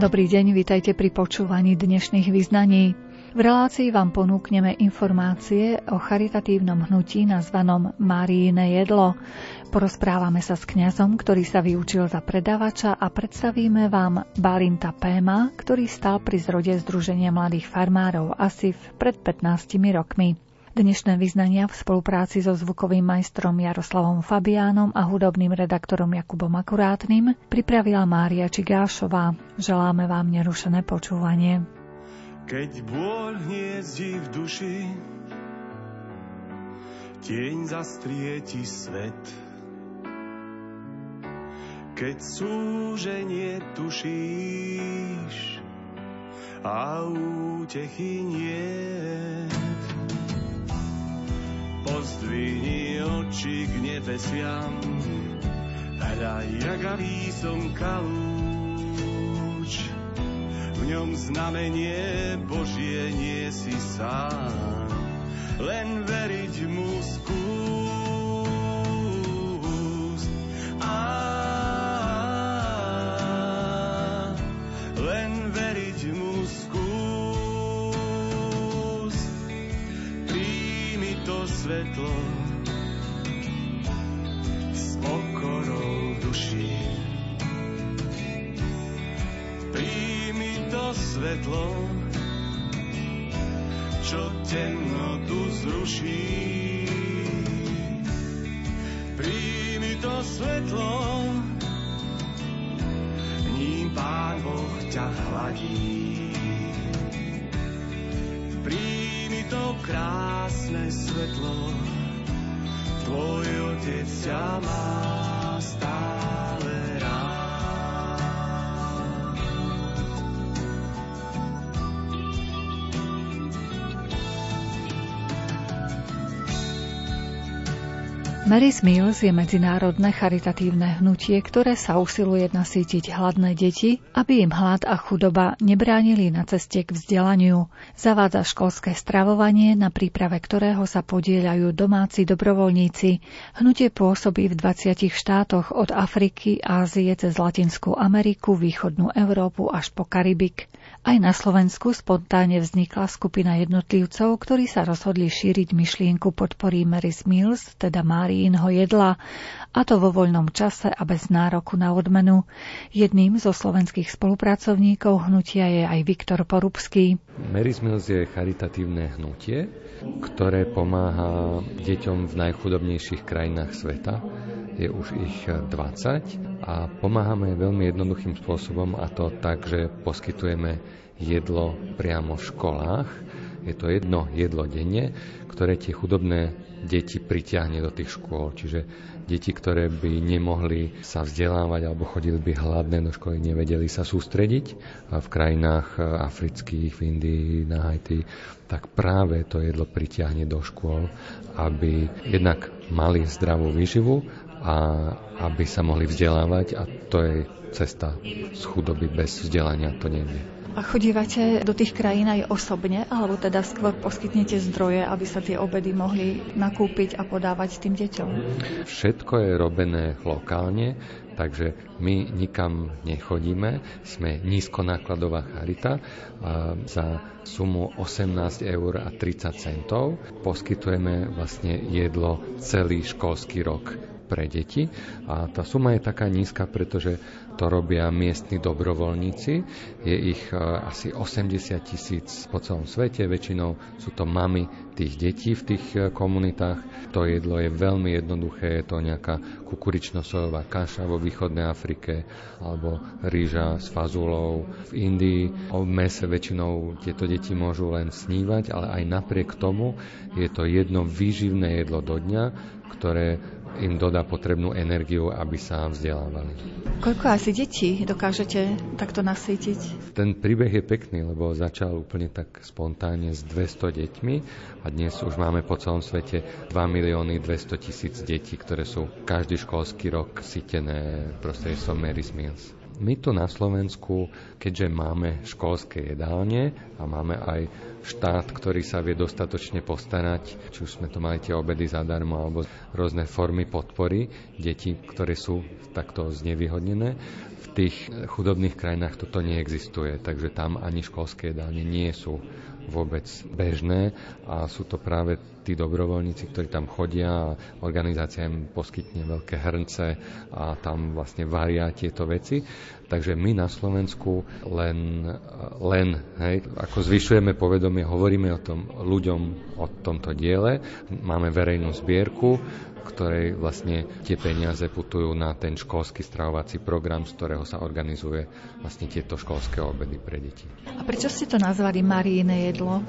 Dobrý deň, vitajte pri počúvaní dnešných vyznaní. V relácii vám ponúkneme informácie o charitatívnom hnutí nazvanom Máriine jedlo. Porozprávame sa s kňazom, ktorý sa vyučil za predávača a predstavíme vám Balinta Péma, ktorý stal pri zrode Združenia mladých farmárov ASIF pred 15 rokmi. Dnešné vyznania v spolupráci so zvukovým majstrom Jaroslavom Fabiánom a hudobným redaktorom Jakubom Akurátnym pripravila Mária Čigášová. Želáme vám nerušené počúvanie. Keď bôľ hniezdi v duši, tieň zastrieti svet keď súženie tušíš a útechy nie. Pozdvihni oči k nebesiam, hľaj, jagavý som kalúč. V ňom znamenie Božie nie si sám, len veriť mu skús. A svetlo s pokorou duší. Príjmi to svetlo, čo temnotu zruší. Príjmi to svetlo, ním Pán Boh ťa hladí. Krásne svetlo, tvoj otec ťa má Mary's Mills je medzinárodné charitatívne hnutie, ktoré sa usiluje nasýtiť hladné deti, aby im hlad a chudoba nebránili na ceste k vzdelaniu. Zavádza školské stravovanie, na príprave ktorého sa podieľajú domáci dobrovoľníci. Hnutie pôsobí v 20 štátoch od Afriky, Ázie cez Latinskú Ameriku, východnú Európu až po Karibik. Aj na Slovensku spontánne vznikla skupina jednotlivcov, ktorí sa rozhodli šíriť myšlienku podpory Mary's Mills, teda Máriinho jedla, a to vo voľnom čase a bez nároku na odmenu. Jedným zo slovenských spolupracovníkov hnutia je aj Viktor Porubský. Mary's Mills je charitatívne hnutie, ktoré pomáha deťom v najchudobnejších krajinách sveta je už ich 20 a pomáhame veľmi jednoduchým spôsobom a to tak, že poskytujeme jedlo priamo v školách. Je to jedno jedlo denne, ktoré tie chudobné deti pritiahne do tých škôl. Čiže deti, ktoré by nemohli sa vzdelávať alebo chodili by hladné do školy, nevedeli sa sústrediť v krajinách afrických, v Indii, na Haiti, tak práve to jedlo pritiahne do škôl, aby jednak mali zdravú výživu a aby sa mohli vzdelávať a to je cesta z chudoby bez vzdelania, to nie je. A chodívate do tých krajín aj osobne, alebo teda skôr poskytnete zdroje, aby sa tie obedy mohli nakúpiť a podávať tým deťom? Všetko je robené lokálne, takže my nikam nechodíme. Sme nízkonákladová charita a za sumu 18 eur a 30 centov poskytujeme vlastne jedlo celý školský rok pre deti a tá suma je taká nízka, pretože to robia miestni dobrovoľníci. Je ich e, asi 80 tisíc po celom svete, väčšinou sú to mamy tých detí v tých e, komunitách. To jedlo je veľmi jednoduché, je to nejaká kukurično-sojová kaša vo východnej Afrike alebo rýža s fazulou v Indii. O mese väčšinou tieto deti môžu len snívať, ale aj napriek tomu je to jedno výživné jedlo do dňa, ktoré im dodá potrebnú energiu, aby sa vzdelávali. Koľko asi detí dokážete takto nasýtiť? Ten príbeh je pekný, lebo začal úplne tak spontánne s 200 deťmi a dnes už máme po celom svete 2 milióny 200 tisíc detí, ktoré sú každý školský rok sytené prostredstvom Mary's Meals. My tu na Slovensku, keďže máme školské jedálne a máme aj štát, ktorý sa vie dostatočne postarať, či už sme to mali tie obedy zadarmo alebo rôzne formy podpory detí, ktoré sú takto znevýhodnené. V tých chudobných krajinách toto neexistuje, takže tam ani školské jedálne nie sú vôbec bežné a sú to práve tí dobrovoľníci, ktorí tam chodia a organizácia im poskytne veľké hrnce a tam vlastne varia tieto veci. Takže my na Slovensku len, len hej, ako zvyšujeme povedomie, hovoríme o tom ľuďom o tomto diele, máme verejnú zbierku, ktorej vlastne tie peniaze putujú na ten školský stravovací program, z ktorého sa organizuje vlastne tieto školské obedy pre deti. A prečo ste to nazvali Maríne jedlo?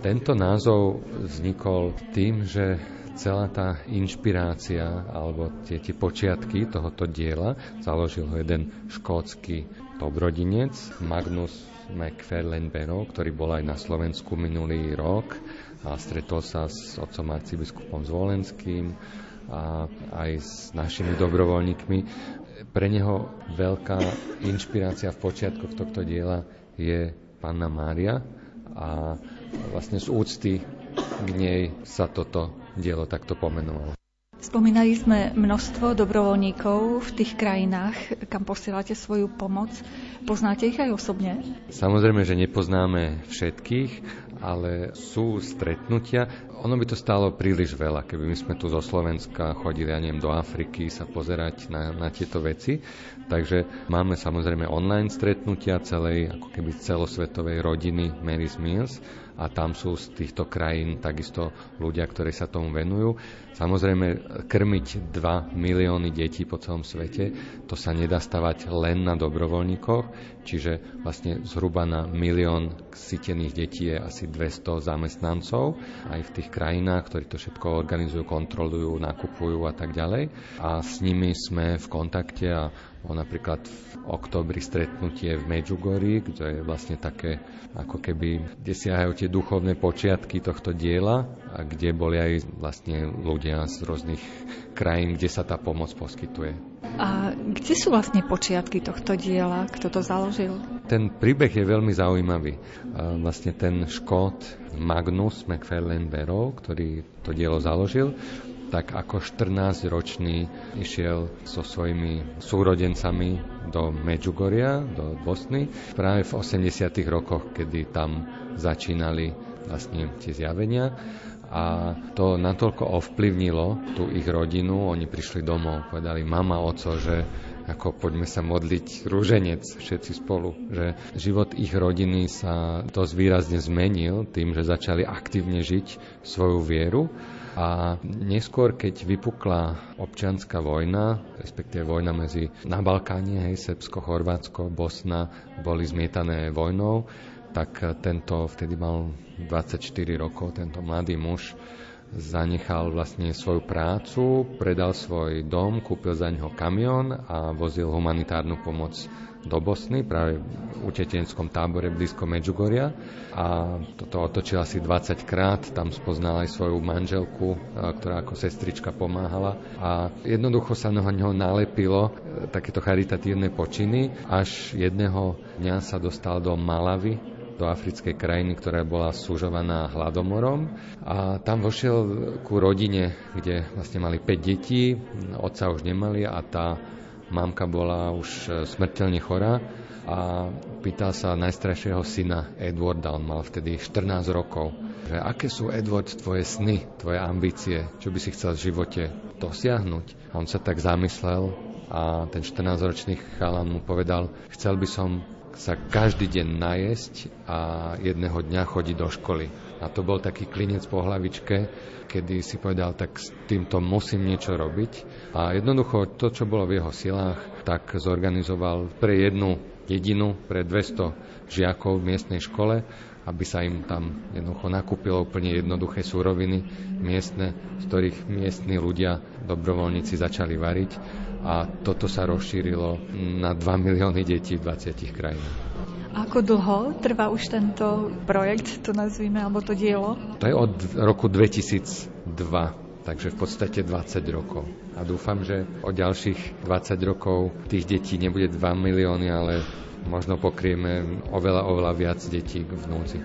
Tento názov vznikol tým, že celá tá inšpirácia alebo tie, tie počiatky tohoto diela založil ho jeden škótsky dobrodinec Magnus McFarlane Barrow, ktorý bol aj na Slovensku minulý rok a stretol sa s otcom arcibiskupom Zvolenským a aj s našimi dobrovoľníkmi. Pre neho veľká inšpirácia v počiatkoch tohto diela je Panna Mária a vlastne z úcty k nej sa toto dielo takto pomenovalo. Spomínali sme množstvo dobrovoľníkov v tých krajinách, kam posielate svoju pomoc. Poznáte ich aj osobne? Samozrejme, že nepoznáme všetkých, ale sú stretnutia. Ono by to stálo príliš veľa, keby my sme tu zo Slovenska chodili, ja neviem, do Afriky sa pozerať na, na tieto veci. Takže máme samozrejme online stretnutia celej, ako keby celosvetovej rodiny Mary's Meals a tam sú z týchto krajín takisto ľudia, ktorí sa tomu venujú. Samozrejme, krmiť 2 milióny detí po celom svete, to sa nedá stavať len na dobrovoľníkoch, čiže vlastne zhruba na milión sytených detí je asi 200 zamestnancov aj v tých krajinách, ktorí to všetko organizujú, kontrolujú, nakupujú a tak ďalej. A s nimi sme v kontakte a bol napríklad v oktobri stretnutie v Medjugorji, kde je vlastne také, ako keby, kde siahajú tie duchovné počiatky tohto diela a kde boli aj vlastne ľudia z rôznych krajín, kde sa tá pomoc poskytuje. A kde sú vlastne počiatky tohto diela? Kto to založil? Ten príbeh je veľmi zaujímavý. Vlastne ten škód Magnus McFarlane Barrow, ktorý to dielo založil, tak ako 14-ročný išiel so svojimi súrodencami do Medjugorja, do Bosny, práve v 80 rokoch, kedy tam začínali vlastne tie zjavenia. A to natoľko ovplyvnilo tú ich rodinu, oni prišli domov, povedali mama, oco, že ako poďme sa modliť rúženec všetci spolu, že život ich rodiny sa dosť výrazne zmenil tým, že začali aktívne žiť svoju vieru. A neskôr, keď vypukla občianská vojna, respektíve vojna medzi na Balkáne, hej, Srbsko, Chorvátsko, Bosna, boli zmietané vojnou, tak tento vtedy mal 24 rokov, tento mladý muž zanechal vlastne svoju prácu, predal svoj dom, kúpil za neho kamión a vozil humanitárnu pomoc do Bosny, práve v utečenskom tábore blízko Medžugoria a toto otočil asi 20 krát, tam spoznal aj svoju manželku, ktorá ako sestrička pomáhala. A jednoducho sa na neho nalepilo e, takéto charitatívne počiny, až jedného dňa sa dostal do Malavy, do africkej krajiny, ktorá bola súžovaná hladomorom. A tam vošiel ku rodine, kde vlastne mali 5 detí, otca už nemali a tá Mamka bola už e, smrteľne chorá a pýtal sa najstaršieho syna Edwarda, on mal vtedy 14 rokov, že aké sú Edward tvoje sny, tvoje ambície, čo by si chcel v živote dosiahnuť. A on sa tak zamyslel a ten 14-ročný chalan mu povedal, chcel by som sa každý deň najesť a jedného dňa chodiť do školy. A to bol taký klinec po hlavičke, kedy si povedal, tak s týmto musím niečo robiť. A jednoducho to, čo bolo v jeho silách, tak zorganizoval pre jednu jedinu, pre 200 žiakov v miestnej škole, aby sa im tam jednoducho nakúpilo úplne jednoduché súroviny miestne, z ktorých miestni ľudia, dobrovoľníci začali variť a toto sa rozšírilo na 2 milióny detí v 20 krajinách. Ako dlho trvá už tento projekt, to nazvime, alebo to dielo? To je od roku 2002 takže v podstate 20 rokov. A dúfam, že o ďalších 20 rokov tých detí nebude 2 milióny, ale možno pokrieme oveľa, oveľa viac detí v núdzi.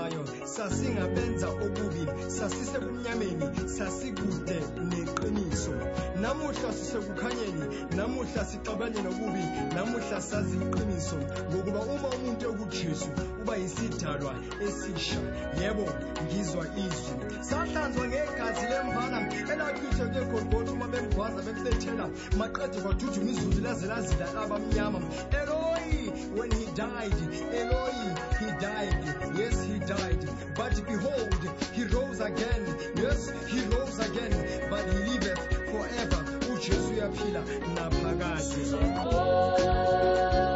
Sasingabahlambalazayo sasingabenza okubi sasisebumnyameni sasikude neqiniso. Namuhla sisekukhanyeni namuhla sixabane nokubi namuhla sazi iqiniso ngokuba uma umuntu ekujesu uba yisidalwa esisha yebo ngizwa izwi. Sahlanzwa ngegazi lemvana elachithwe kwegolgotha uma bemgwaza bemfethela maqede kwaduduma izulu laze lazila abamnyama. Eloi when he died eloi he died. Yes he died. But behold he rose again. Yes he rose again but he liveth forever. Ujesu uyaphila naphakade oh,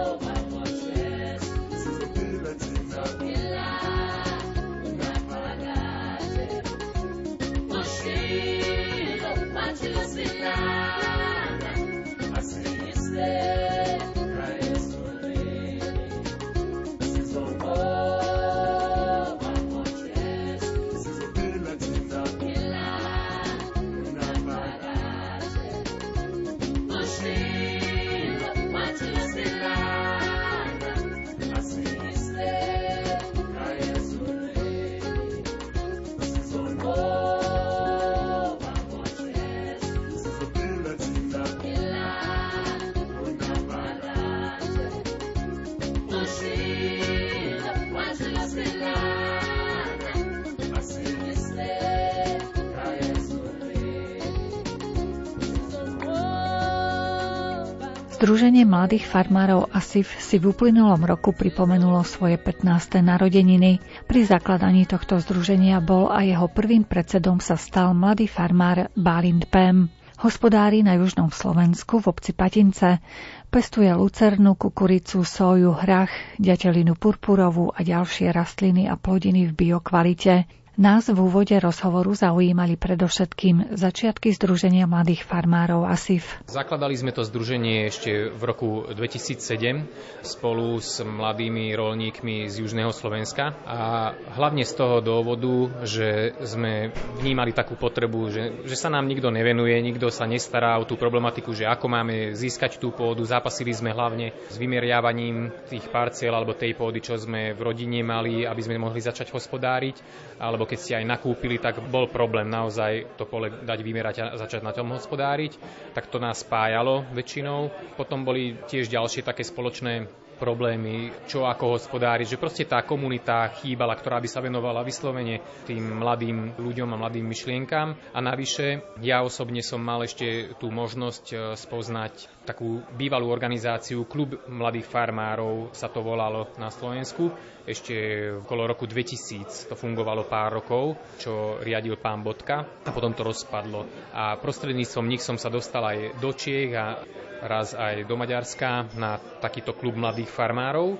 Združenie mladých farmárov ASIF si v uplynulom roku pripomenulo svoje 15. narodeniny. Pri zakladaní tohto združenia bol a jeho prvým predsedom sa stal mladý farmár Balind Pem. Hospodári na južnom Slovensku v obci Patince pestuje lucernu, kukuricu, soju, hrach, ďatelinu purpurovú a ďalšie rastliny a plodiny v biokvalite. Nás v úvode rozhovoru zaujímali predovšetkým začiatky Združenia mladých farmárov ASIF. Zakladali sme to združenie ešte v roku 2007 spolu s mladými rolníkmi z Južného Slovenska a hlavne z toho dôvodu, že sme vnímali takú potrebu, že, že sa nám nikto nevenuje, nikto sa nestará o tú problematiku, že ako máme získať tú pôdu. Zápasili sme hlavne s vymeriavaním tých parciel alebo tej pôdy, čo sme v rodine mali, aby sme mohli začať hospodáriť, alebo keď ste aj nakúpili, tak bol problém naozaj to pole dať vymerať a začať na tom hospodáriť. Tak to nás spájalo väčšinou. Potom boli tiež ďalšie také spoločné problémy, čo ako hospodáriť, že proste tá komunita chýbala, ktorá by sa venovala vyslovene tým mladým ľuďom a mladým myšlienkám. A navyše, ja osobne som mal ešte tú možnosť e, spoznať takú bývalú organizáciu Klub mladých farmárov, sa to volalo na Slovensku. Ešte okolo roku 2000 to fungovalo pár rokov, čo riadil pán Bodka a potom to rozpadlo. A prostredníctvom nich som sa dostal aj do Čiech a raz aj do Maďarska na takýto klub mladých farmárov,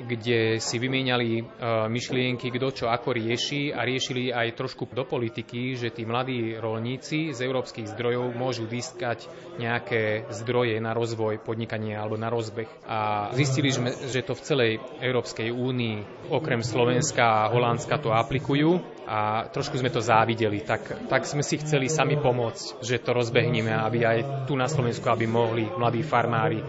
kde si vymieniali e, myšlienky, kto čo ako rieši a riešili aj trošku do politiky, že tí mladí rolníci z európskych zdrojov môžu získať nejaké zdroje na rozvoj podnikania alebo na rozbeh. A zistili sme, že to v celej Európskej únii, okrem Slovenska a Holandska to aplikujú a trošku sme to závideli, tak, tak sme si chceli sami pomôcť, že to rozbehneme, aby aj tu na Slovensku, aby mohli mladí farmári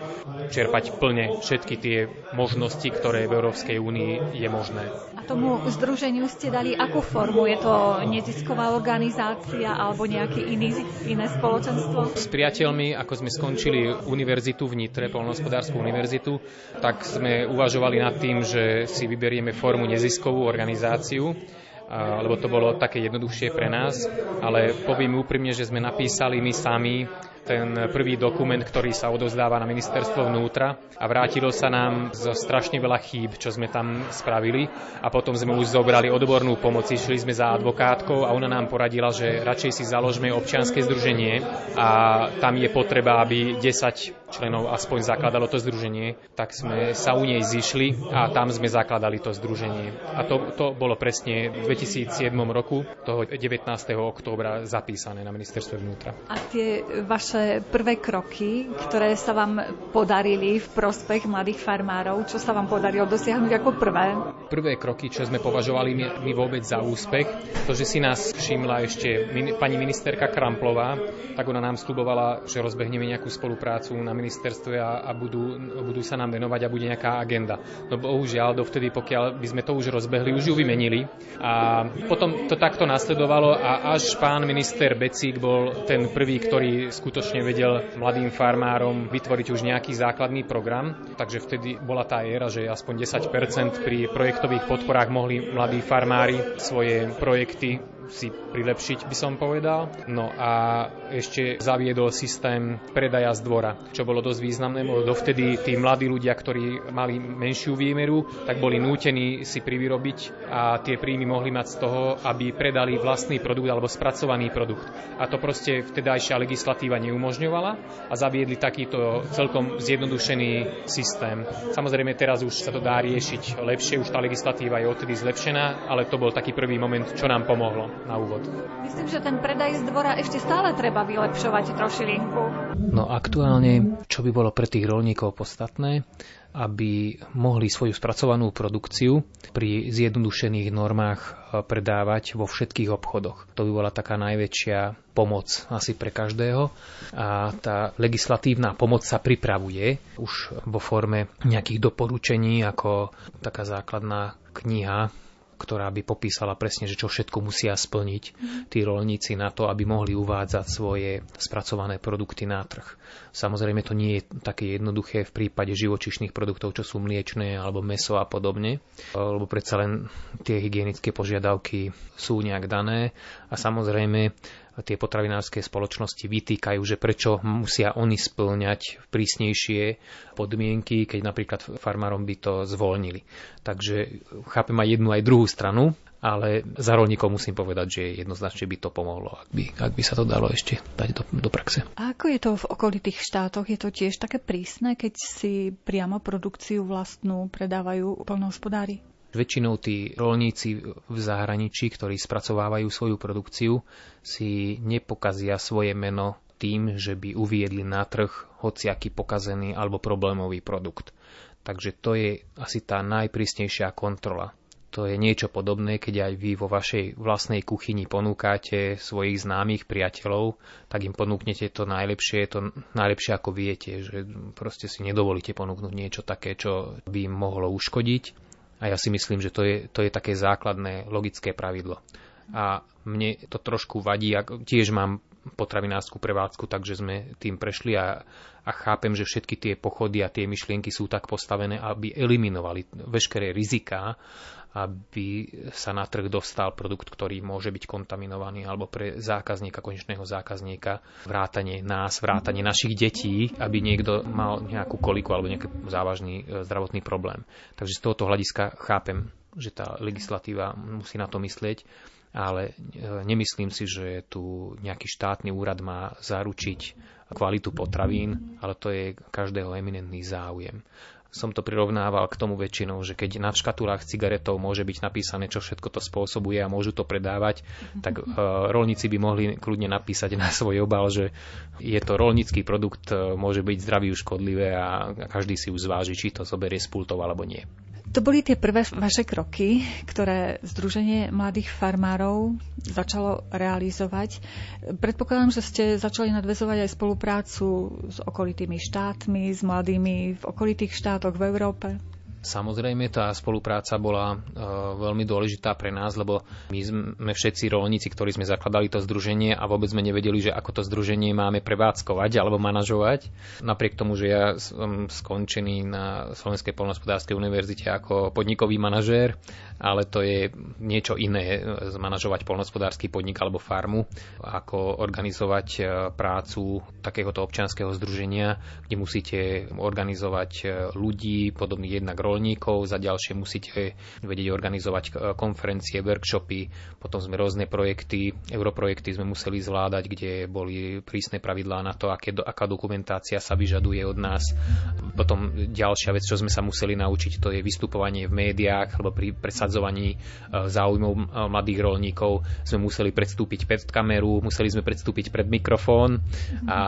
čerpať plne všetky tie možnosti, ktoré v Európskej únii je možné. A tomu združeniu ste dali akú formu? Je to nezisková organizácia alebo nejaký iný, iné spoločenstvo? S priateľmi, ako sme skončili univerzitu v Nitre, polnohospodárskú univerzitu, tak sme uvažovali nad tým, že si vyberieme formu neziskovú organizáciu, lebo to bolo také jednoduchšie pre nás, ale poviem úprimne, že sme napísali my sami ten prvý dokument, ktorý sa odozdáva na ministerstvo vnútra a vrátilo sa nám zo strašne veľa chýb, čo sme tam spravili a potom sme už zobrali odbornú pomoc, išli sme za advokátkou a ona nám poradila, že radšej si založme občianske združenie a tam je potreba, aby 10 členov aspoň zakladalo to združenie, tak sme sa u nej zišli a tam sme zakladali to združenie. A to, to bolo presne v 2007 roku, toho 19. októbra zapísané na ministerstve vnútra. A tie vaše vaše prvé kroky, ktoré sa vám podarili v prospech mladých farmárov? Čo sa vám podarilo dosiahnuť ako prvé? Prvé kroky, čo sme považovali my, vôbec za úspech, to, že si nás všimla ešte pani ministerka Kramplová, tak ona nám slubovala, že rozbehneme nejakú spoluprácu na ministerstve a, a budú, budú sa nám venovať a bude nejaká agenda. No bohužiaľ, dovtedy, pokiaľ by sme to už rozbehli, už ju vymenili. A potom to takto nasledovalo a až pán minister Becík bol ten prvý, ktorý skutočne vedel mladým farmárom vytvoriť už nejaký základný program. Takže vtedy bola tá éra, že aspoň 10% pri projektových podporách mohli mladí farmári svoje projekty si prilepšiť, by som povedal. No a ešte zaviedol systém predaja z dvora, čo bolo dosť významné, lebo dovtedy tí mladí ľudia, ktorí mali menšiu výmeru, tak boli nútení si privyrobiť a tie príjmy mohli mať z toho, aby predali vlastný produkt alebo spracovaný produkt. A to proste vtedajšia legislatíva neumožňovala a zaviedli takýto celkom zjednodušený systém. Samozrejme teraz už sa to dá riešiť lepšie, už tá legislatíva je odtedy zlepšená, ale to bol taký prvý moment, čo nám pomohlo na úvod. Myslím, že ten predaj z dvora ešte stále treba vylepšovať trošilinku. No aktuálne, čo by bolo pre tých rolníkov podstatné, aby mohli svoju spracovanú produkciu pri zjednodušených normách eh, predávať vo všetkých obchodoch. To by bola taká najväčšia pomoc asi pre každého a tá legislatívna pomoc sa pripravuje už vo forme nejakých doporučení ako taká základná kniha ktorá by popísala presne, že čo všetko musia splniť tí rolníci na to, aby mohli uvádzať svoje spracované produkty na trh. Samozrejme to nie je také jednoduché v prípade živočišných produktov, čo sú mliečné alebo meso a podobne, lebo predsa len tie hygienické požiadavky sú nejak dané a samozrejme tie potravinárske spoločnosti vytýkajú, že prečo musia oni splňať prísnejšie podmienky, keď napríklad farmárom by to zvolnili. Takže chápem aj jednu, aj druhú stranu, ale za rolníkov musím povedať, že jednoznačne by to pomohlo, ak by, ak by sa to dalo ešte dať do, do praxe. A ako je to v okolitých štátoch? Je to tiež také prísne, keď si priamo produkciu vlastnú predávajú plnohospodári? Väčšinou tí rolníci v zahraničí, ktorí spracovávajú svoju produkciu, si nepokazia svoje meno tým, že by uviedli na trh hociaký pokazený alebo problémový produkt. Takže to je asi tá najprísnejšia kontrola. To je niečo podobné, keď aj vy vo vašej vlastnej kuchyni ponúkate svojich známych priateľov, tak im ponúknete to najlepšie, to najlepšie ako viete, že proste si nedovolíte ponúknuť niečo také, čo by im mohlo uškodiť a ja si myslím, že to je, to je také základné logické pravidlo. A mne to trošku vadí, ak tiež mám potravinárskú prevádzku, takže sme tým prešli a, a chápem, že všetky tie pochody a tie myšlienky sú tak postavené, aby eliminovali veškeré riziká aby sa na trh dostal produkt, ktorý môže byť kontaminovaný alebo pre zákazníka, konečného zákazníka, vrátanie nás, vrátanie našich detí, aby niekto mal nejakú koliku alebo nejaký závažný e, zdravotný problém. Takže z tohoto hľadiska chápem, že tá legislatíva musí na to myslieť, ale e, nemyslím si, že tu nejaký štátny úrad má zaručiť kvalitu potravín, ale to je každého eminentný záujem som to prirovnával k tomu väčšinou, že keď na škatulách cigaretov môže byť napísané, čo všetko to spôsobuje a môžu to predávať, tak uh, rolníci by mohli kľudne napísať na svoj obal, že je to rolnícky produkt, uh, môže byť zdravý škodlivé a každý si už zváži, či to zoberie z pultov alebo nie. To boli tie prvé vaše kroky, ktoré Združenie mladých farmárov začalo realizovať. Predpokladám, že ste začali nadvezovať aj spoluprácu s okolitými štátmi, s mladými v okolitých štátoch v Európe. Samozrejme, tá spolupráca bola e, veľmi dôležitá pre nás, lebo my sme všetci rolníci, ktorí sme zakladali to združenie a vôbec sme nevedeli, že ako to združenie máme prevádzkovať alebo manažovať. Napriek tomu, že ja som skončený na Slovenskej polnospodárskej univerzite ako podnikový manažér, ale to je niečo iné e, zmanažovať polnospodársky podnik alebo farmu, ako organizovať e, prácu takéhoto občianskeho združenia, kde musíte organizovať ľudí, podobných jednak rolníkov, za ďalšie musíte vedieť organizovať konferencie, workshopy, potom sme rôzne projekty, europrojekty sme museli zvládať, kde boli prísne pravidlá na to, aké, aká dokumentácia sa vyžaduje od nás. Potom ďalšia vec, čo sme sa museli naučiť, to je vystupovanie v médiách, alebo pri presadzovaní e, záujmov e, mladých rolníkov sme museli predstúpiť pred kameru, museli sme predstúpiť pred mikrofón a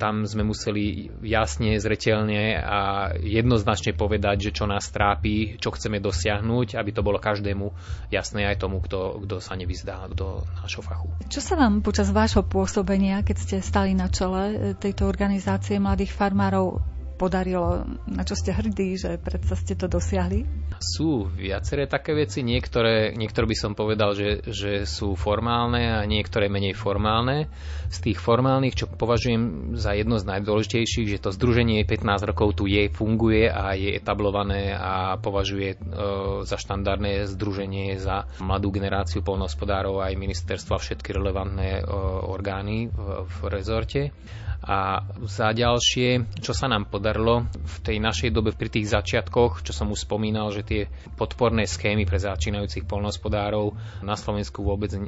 tam sme museli jasne, zretelne a jednoznačne povedať, že čo nás trápi, čo chceme dosiahnuť, aby to bolo každému jasné aj tomu, kto, kto sa nevyzdá do nášho fachu. Čo sa vám počas vášho pôsobenia, keď ste stali na čele tejto organizácie mladých farmárov, podarilo, na čo ste hrdí, že predsa ste to dosiahli? Sú viaceré také veci, niektoré, niektoré by som povedal, že, že sú formálne a niektoré menej formálne. Z tých formálnych, čo považujem za jedno z najdôležitejších, že to združenie 15 rokov tu je, funguje a je etablované a považuje e, za štandardné združenie za mladú generáciu polnohospodárov aj ministerstva všetky relevantné e, orgány v, v rezorte. A za ďalšie, čo sa nám podarilo v tej našej dobe pri tých začiatkoch, čo som už spomínal, že tie podporné schémy pre začínajúcich polnospodárov na Slovensku vôbec e,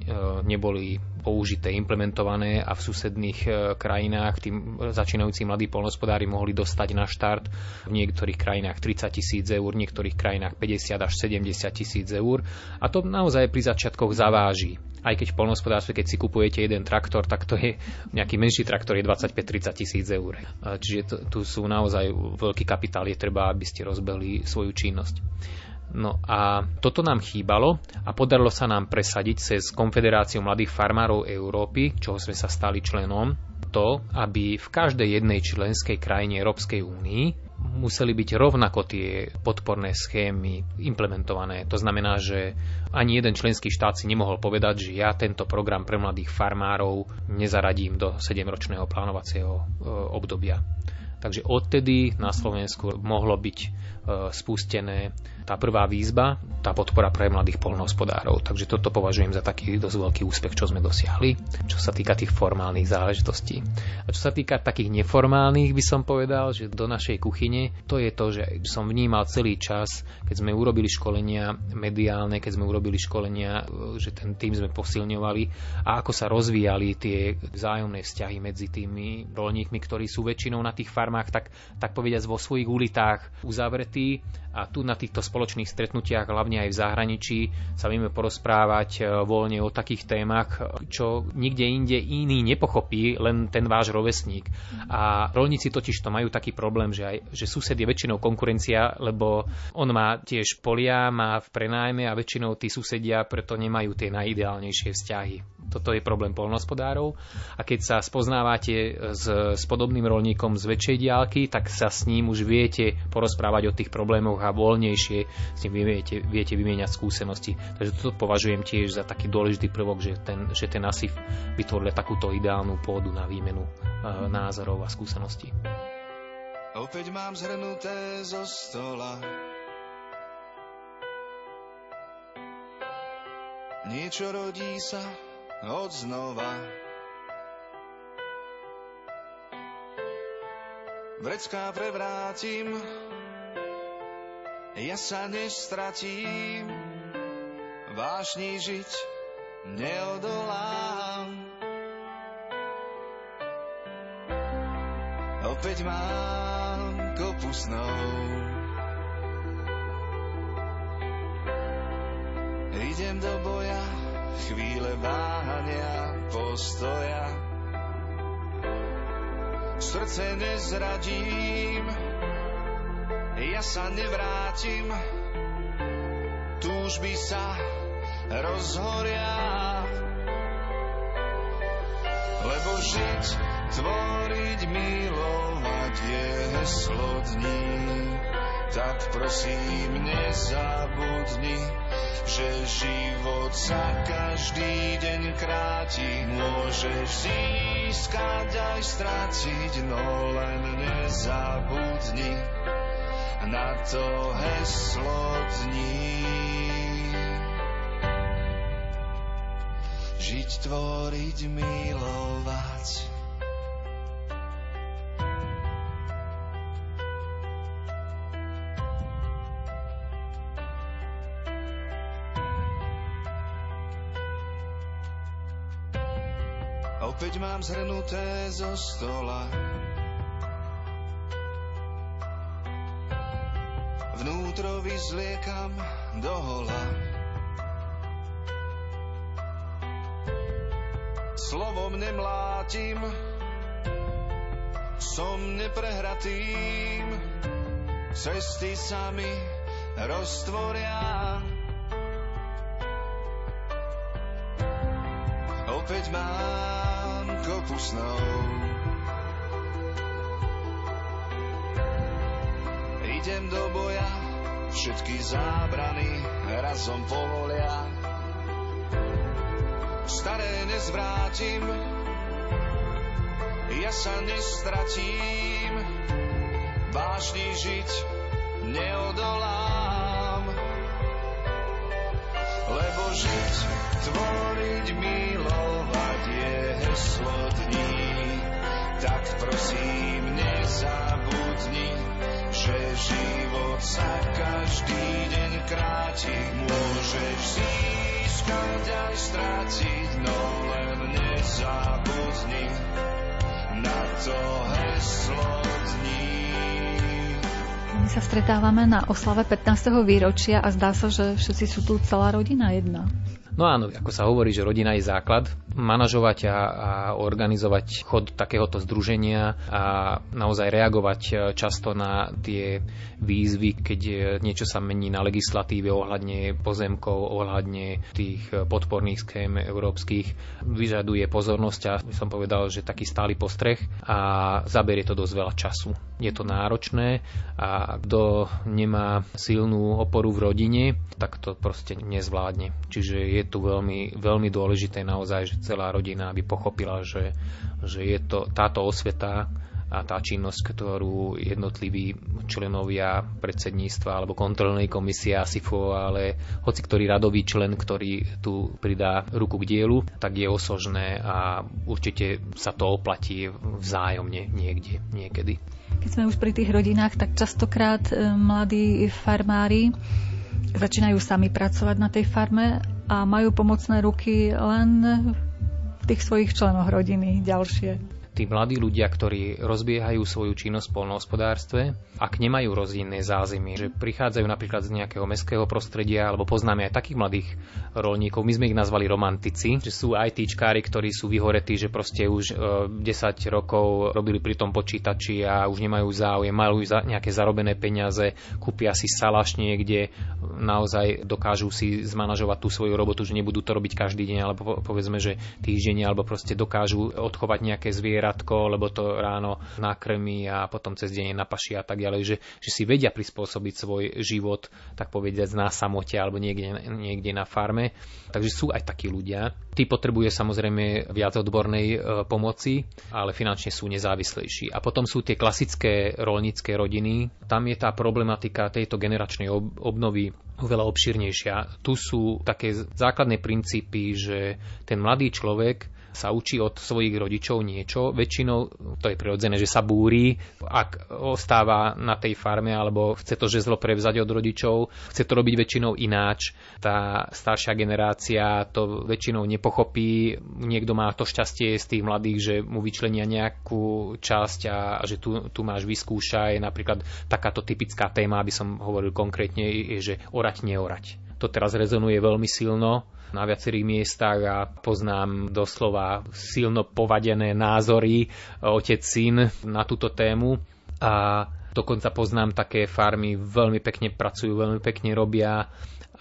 neboli použité, implementované a v susedných e, krajinách tým začínajúci mladí polnospodári mohli dostať na štart v niektorých krajinách 30 tisíc eur, v niektorých krajinách 50 až 70 tisíc eur a to naozaj pri začiatkoch zaváži aj keď v polnohospodárstve, keď si kupujete jeden traktor, tak to je nejaký menší traktor, je 25-30 tisíc eur. Čiže to, tu sú naozaj veľký kapitál, je treba, aby ste rozbehli svoju činnosť. No a toto nám chýbalo a podarilo sa nám presadiť cez Konfederáciu mladých farmárov Európy, čoho sme sa stali členom, to, aby v každej jednej členskej krajine Európskej únii museli byť rovnako tie podporné schémy implementované. To znamená, že ani jeden členský štát si nemohol povedať, že ja tento program pre mladých farmárov nezaradím do 7-ročného plánovacieho e, obdobia. Takže odtedy na Slovensku mohlo byť e, spustené tá prvá výzva, tá podpora pre mladých polnohospodárov. Takže toto považujem za taký dosť veľký úspech, čo sme dosiahli, čo sa týka tých formálnych záležitostí. A čo sa týka takých neformálnych, by som povedal, že do našej kuchyne, to je to, že som vnímal celý čas, keď sme urobili školenia mediálne, keď sme urobili školenia, že ten tým sme posilňovali a ako sa rozvíjali tie vzájomné vzťahy medzi tými rolníkmi, ktorí sú väčšinou na tých farmách, tak, tak povediať vo svojich ulitách uzavretí a tu na týchto spoločných stretnutiach, hlavne aj v zahraničí, sa vieme porozprávať e, voľne o takých témach, čo nikde inde iný nepochopí, len ten váš rovesník. A rolníci totiž to majú taký problém, že, aj, že sused je väčšinou konkurencia, lebo on má tiež polia, má v prenájme a väčšinou tí susedia preto nemajú tie najideálnejšie vzťahy. Toto je problém polnospodárov. A keď sa spoznávate s, s podobným rolníkom z väčšej diálky, tak sa s ním už viete porozprávať o tých problémoch a voľnejšie s ním viete, viete vymieňať skúsenosti. Takže toto považujem tiež za taký dôležitý prvok, že ten, že ten ASIF vytvoril takúto ideálnu pôdu na výmenu uh, názorov a skúseností. Opäť mám zhrnuté zo stola Niečo rodí sa od znova. Vrecká prevrátim, ja sa nestratím, vášni žiť neodolám. Opäť mám kopu snov, idem do boja, chvíle váhania, postoja. Srdce nezradím, ja sa nevrátim, túžby sa rozhoria. Lebo žiť, tvoriť, milovať je heslo dní, tak prosím nezabudni, že život sa každý deň kráti. Môžeš získať aj stratiť, no len nezabudni na to heslo dní. Žiť, tvoriť, milovať. Opäť mám zhrnuté zo stola. Vnútro vyzliekam do hola. Slovom nemlátim, som neprehratým, cesty sa mi roztvoria. Opäť mám kopu snov. Idem do boja, všetky zábrany razom povolia. Staré nezvrátim, ja sa nestratím, vážne žiť neodolám. Lebo žiť, tvoriť, milovať je heslo dní, tak prosím nezabudni, že život sa každý deň kráti, môžeš získať aj strátiť, no len nezabudni na to heslo dní. My sa stretávame na oslave 15. výročia a zdá sa, že všetci sú tu celá rodina jedna. No áno, ako sa hovorí, že rodina je základ. Manažovať a, a organizovať chod takéhoto združenia a naozaj reagovať e, často na tie výzvy, keď e, niečo sa mení na legislatíve ohľadne pozemkov, ohľadne tých e, podporných schém európskych, vyžaduje pozornosť a som povedal, že taký stály postreh a zaberie to dosť veľa času. Je to náročné a kto nemá silnú oporu v rodine, tak to proste nezvládne. Čiže je tu veľmi, veľmi dôležité naozaj, že celá rodina aby pochopila, že, že je to táto osveta a tá činnosť, ktorú jednotliví členovia predsedníctva alebo kontrolnej komisie ASIFO, ale hoci ktorý radový člen, ktorý tu pridá ruku k dielu, tak je osožné a určite sa to oplatí vzájomne niekde, niekedy. Keď sme už pri tých rodinách, tak častokrát e, mladí farmári začínajú sami pracovať na tej farme a majú pomocné ruky len tých svojich členoch rodiny ďalšie tí mladí ľudia, ktorí rozbiehajú svoju činnosť v polnohospodárstve, ak nemajú rodinné zázemie, že prichádzajú napríklad z nejakého mestského prostredia, alebo poznáme aj takých mladých rolníkov, my sme ich nazvali romantici, že sú ITčkári, ktorí sú vyhoretí, že proste už e, 10 rokov robili pri tom počítači a už nemajú záujem, majú za nejaké zarobené peniaze, kúpia si salaš niekde, naozaj dokážu si zmanažovať tú svoju robotu, že nebudú to robiť každý deň, alebo povedzme, že týždeň, alebo proste dokážu odchovať nejaké zvier zvieratko, lebo to ráno nakrmí a potom cez deň napaší a tak ďalej, že, že si vedia prispôsobiť svoj život, tak povediať na samote alebo niekde, niekde na farme. Takže sú aj takí ľudia. Tí potrebuje samozrejme viac odbornej e, pomoci, ale finančne sú nezávislejší. A potom sú tie klasické rolnícke rodiny. Tam je tá problematika tejto generačnej obnovy oveľa obširnejšia. Tu sú také základné princípy, že ten mladý človek sa učí od svojich rodičov niečo, väčšinou to je prirodzené, že sa búri, ak ostáva na tej farme alebo chce to žezlo prevzať od rodičov, chce to robiť väčšinou ináč. Tá staršia generácia to väčšinou nepochopí. Niekto má to šťastie z tých mladých, že mu vyčlenia nejakú časť a, že tu, tu máš vyskúšaj. Napríklad takáto typická téma, aby som hovoril konkrétne, je, že orať, neorať. To teraz rezonuje veľmi silno na viacerých miestach a poznám doslova silno povadené názory otec-syn na túto tému. A dokonca poznám také farmy, veľmi pekne pracujú, veľmi pekne robia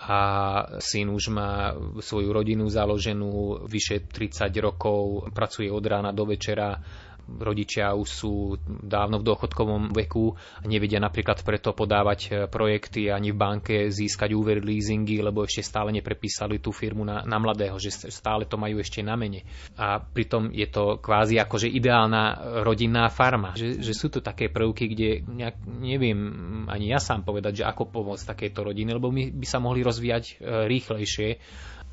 a syn už má svoju rodinu založenú vyše 30 rokov, pracuje od rána do večera, rodičia už sú dávno v dôchodkovom veku a nevedia napríklad preto podávať e, projekty ani v banke získať úver leasingy, lebo ešte stále neprepísali tú firmu na, na mladého, že stále to majú ešte na mene. A pritom je to kvázi akože ideálna rodinná farma. Že, že sú to také prvky, kde nejak, neviem ani ja sám povedať, že ako pomôcť takéto rodiny, lebo my by sa mohli rozvíjať e, rýchlejšie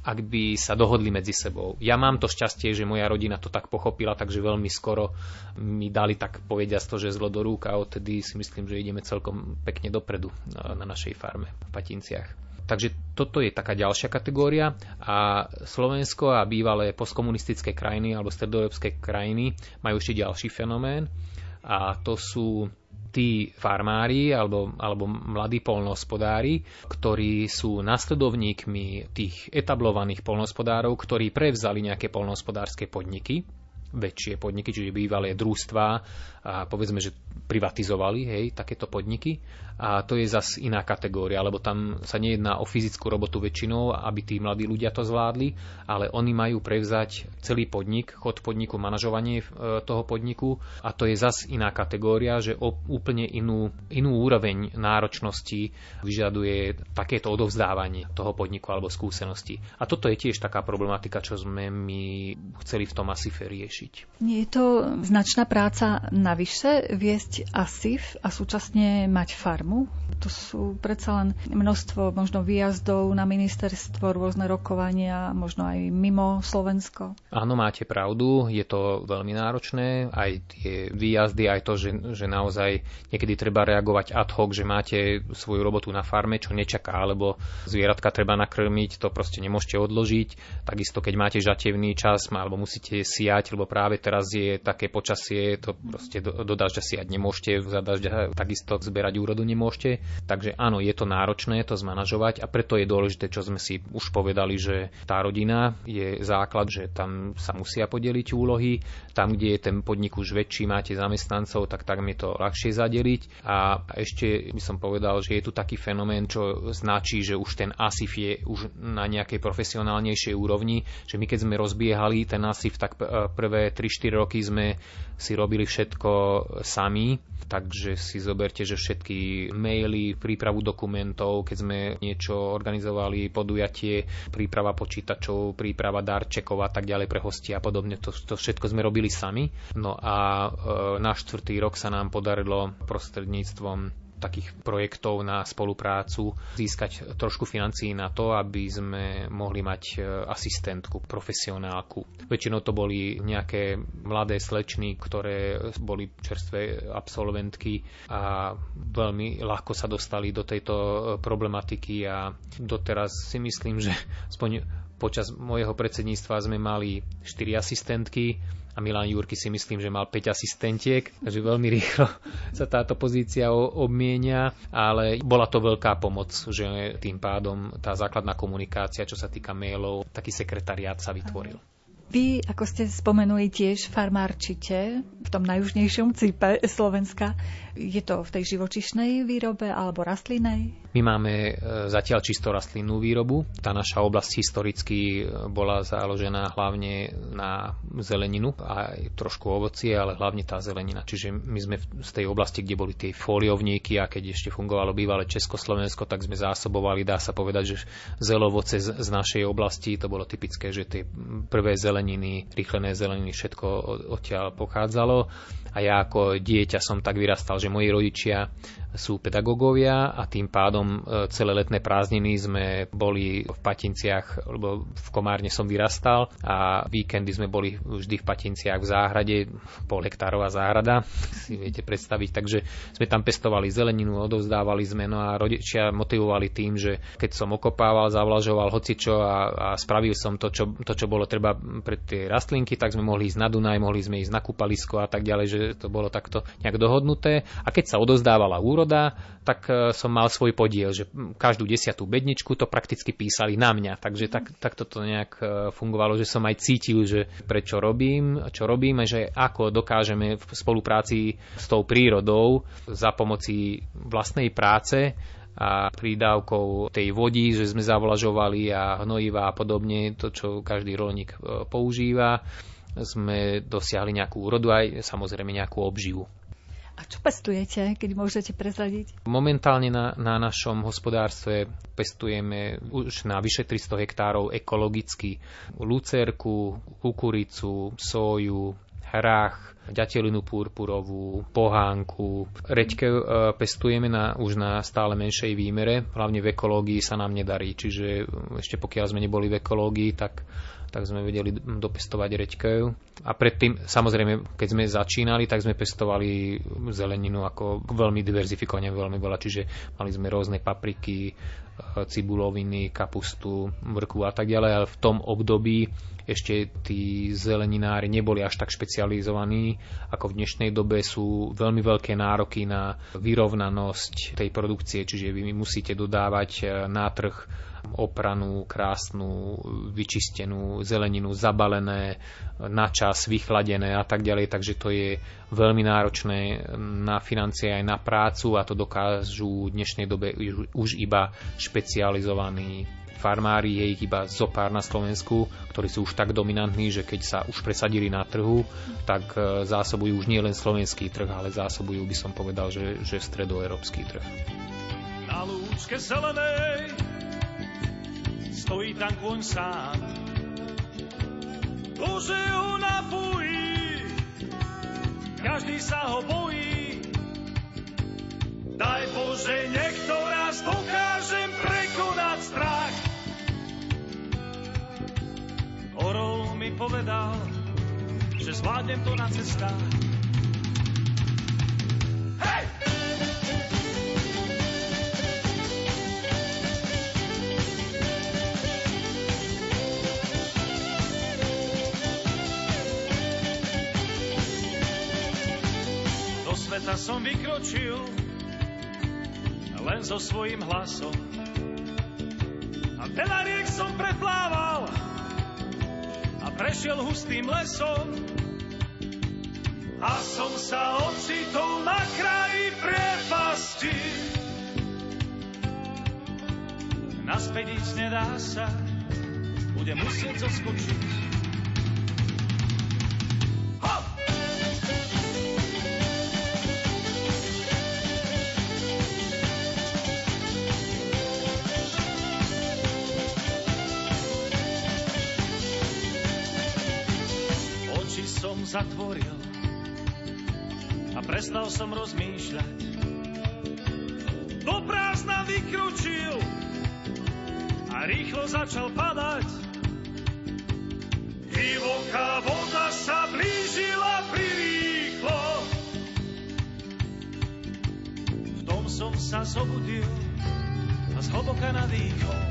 ak by sa dohodli medzi sebou. Ja mám to šťastie, že moja rodina to tak pochopila, takže veľmi skoro mi dali tak povediať to, že zlo do rúk a odtedy si myslím, že ideme celkom pekne dopredu na našej farme v Patinciach. Takže toto je taká ďalšia kategória a Slovensko a bývalé postkomunistické krajiny alebo stredoeurópske krajiny majú ešte ďalší fenomén a to sú tí farmári alebo, alebo mladí polnohospodári, ktorí sú nasledovníkmi tých etablovaných polnohospodárov, ktorí prevzali nejaké polnohospodárske podniky väčšie podniky, čiže bývalé družstva a povedzme, že privatizovali hej, takéto podniky a to je zas iná kategória, lebo tam sa nejedná o fyzickú robotu väčšinou, aby tí mladí ľudia to zvládli, ale oni majú prevzať celý podnik, chod podniku, manažovanie e, toho podniku a to je zas iná kategória, že o úplne inú, inú úroveň náročnosti vyžaduje takéto odovzdávanie toho podniku alebo skúsenosti. A toto je tiež taká problematika, čo sme my chceli v tom ASIFE riešiť. Je to značná práca navyše viesť ASIF a súčasne mať farmu? To sú predsa len množstvo možno výjazdov na ministerstvo, rôzne rokovania, možno aj mimo Slovensko. Áno, máte pravdu, je to veľmi náročné, aj tie výjazdy, aj to, že, že naozaj niekedy treba reagovať ad hoc, že máte svoju robotu na farme, čo nečaká, alebo zvieratka treba nakrmiť, to proste nemôžete odložiť. Takisto, keď máte žatevný čas, alebo musíte siať, lebo práve teraz je také počasie, to proste do, do dažďa siať nemôžete, za dažďa takisto zberať úrodu nemôžete. Takže áno, je to náročné to zmanažovať a preto je dôležité, čo sme si už povedali, že tá rodina je základ, že tam sa musia podeliť úlohy. Tam, kde je ten podnik už väčší, máte zamestnancov, tak tam je to ľahšie zadeliť. A ešte by som povedal, že je tu taký fenomén, čo značí, že už ten ASIF je už na nejakej profesionálnejšej úrovni, že my keď sme rozbiehali ten ASIF, tak prvé 3-4 roky sme si robili všetko sami, takže si zoberte, že všetky maily, prípravu dokumentov, keď sme niečo organizovali, podujatie, príprava počítačov, príprava darčekov a tak ďalej pre hostia a podobne, to, to všetko sme robili sami. No a e, na štvrtý rok sa nám podarilo prostredníctvom takých projektov na spoluprácu, získať trošku financií na to, aby sme mohli mať e, asistentku, profesionálku. Väčšinou to boli nejaké mladé slečny, ktoré boli čerstvé absolventky a veľmi ľahko sa dostali do tejto e, problematiky a doteraz si myslím, že aspoň počas môjho predsedníctva sme mali 4 asistentky, a Milan Jurky si myslím, že mal 5 asistentiek, takže veľmi rýchlo sa táto pozícia obmienia, ale bola to veľká pomoc, že tým pádom tá základná komunikácia, čo sa týka mailov, taký sekretariát sa vytvoril. Vy, ako ste spomenuli, tiež farmárčite v tom najjužnejšom cípe Slovenska. Je to v tej živočišnej výrobe alebo rastlinej? My máme e, zatiaľ čisto rastlinnú výrobu. Tá naša oblasť historicky e, bola založená hlavne na zeleninu a trošku ovocie, ale hlavne tá zelenina. Čiže my sme z tej oblasti, kde boli tie foliovníky a keď ešte fungovalo bývalé Československo, tak sme zásobovali, dá sa povedať, že zelovoce z našej oblasti, to bolo typické, že tie prvé zeleniny, rýchlené zeleniny, všetko odtiaľ pochádzalo. A ja ako dieťa som tak vyrastal, že moji rodičia sú pedagógovia a tým pádom e, celé letné prázdniny sme boli v Patinciach, lebo v Komárne som vyrastal a víkendy sme boli vždy v Patinciach v záhrade, pol hektárová záhrada, si viete predstaviť, takže sme tam pestovali zeleninu, odovzdávali sme, no a rodičia motivovali tým, že keď som okopával, zavlažoval hocičo a, a spravil som to čo, to, čo bolo treba pre tie rastlinky, tak sme mohli ísť na Dunaj, mohli sme ísť na kúpalisko a tak ďalej, že to bolo takto nejak dohodnuté. A keď sa odozdávala úroda, tak e, som mal svoj podiel, že každú desiatú bedničku to prakticky písali na mňa. Takže tak, tak toto nejak e, fungovalo, že som aj cítil, že prečo robím, čo robím a že ako dokážeme v spolupráci s tou prírodou za pomoci vlastnej práce a prídavkou tej vody, že sme zavlažovali a hnojiva a podobne, to, čo každý rolník e, používa, sme dosiahli nejakú úrodu aj samozrejme nejakú obživu. A čo pestujete, keď môžete prezradiť? Momentálne na, na našom hospodárstve pestujeme už na vyše 300 hektárov ekologicky lucerku, kukuricu, soju, hrách, ďatelinu purpurovú, pohánku. Reďke e, pestujeme na, už na stále menšej výmere, hlavne v ekológii sa nám nedarí, čiže ešte pokiaľ sme neboli v ekológii, tak tak sme vedeli dopestovať reďkev. A predtým, samozrejme, keď sme začínali, tak sme pestovali zeleninu ako veľmi diverzifikovane, veľmi veľa, čiže mali sme rôzne papriky, cibuloviny, kapustu, mrku a tak ďalej, ale v tom období ešte tí zeleninári neboli až tak špecializovaní, ako v dnešnej dobe sú veľmi veľké nároky na vyrovnanosť tej produkcie, čiže vy musíte dodávať eh, na trh opranú, krásnu, vyčistenú zeleninu, zabalené, na čas, vychladené a tak ďalej, takže to je veľmi náročné na financie aj na prácu a to dokážu v dnešnej dobe už iba špecializovaní farmári, je ich iba zo pár na Slovensku, ktorí sú už tak dominantní, že keď sa už presadili na trhu, tak e, zásobujú už nie len slovenský trh, ale zásobujú, by som povedal, že, že stredoeurópsky trh. Na lúčke zelenej stojí tam kôň sám. Bože ho napojí, každý sa ho bojí. Daj Bože, niekto raz dokážem prekonať strach. Orol mi povedal, že zvládnem to na cestách. Hej! Do sveta som vykročil len so svojím hlasom. A veľa riek som preplával prešiel hustým lesom. A som sa ocitol na kraji priepasti. Naspäť nedá sa, budem musieť zoskočiť. Som zatvoril a prestal som rozmýšľať. Do prázdna vykročil a rýchlo začal padať. Divoká voda sa blížila prirýchlo. V tom som sa zobudil a zhlboka nadýchol.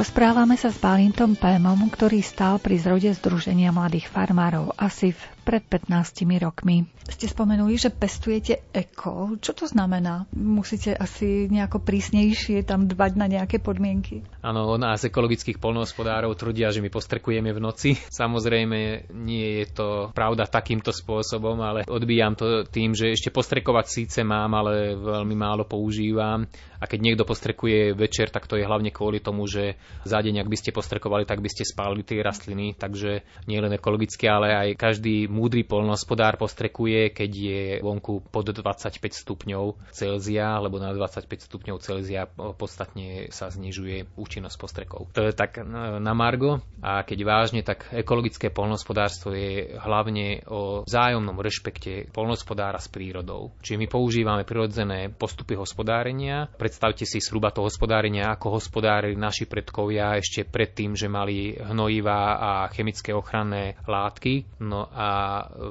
Rozprávame sa s Balintom Pémom, ktorý stál pri zrode Združenia mladých farmárov ASIF pred 15 rokmi. Ste spomenuli, že pestujete eko. Čo to znamená? Musíte asi nejako prísnejšie tam dbať na nejaké podmienky? Áno, nás ekologických polnohospodárov trudia, že my postrekujeme v noci. Samozrejme, nie je to pravda takýmto spôsobom, ale odbíjam to tým, že ešte postrekovať síce mám, ale veľmi málo používam. A keď niekto postrekuje večer, tak to je hlavne kvôli tomu, že za deň, ak by ste postrekovali, tak by ste spálili tie rastliny. Takže nie len ekologicky, ale aj každý múdry polnohospodár postrekuje, keď je vonku pod 25 stupňov Celzia, alebo na 25 stupňov Celzia podstatne sa znižuje účinnosť postrekov. To je tak na Margo. A keď vážne, tak ekologické polnohospodárstvo je hlavne o vzájomnom rešpekte polnohospodára s prírodou. Čiže my používame prirodzené postupy hospodárenia, Predstavte si zhruba to hospodárenia, ako hospodárili naši predkovia ešte predtým, že mali hnojivá a chemické ochranné látky. No a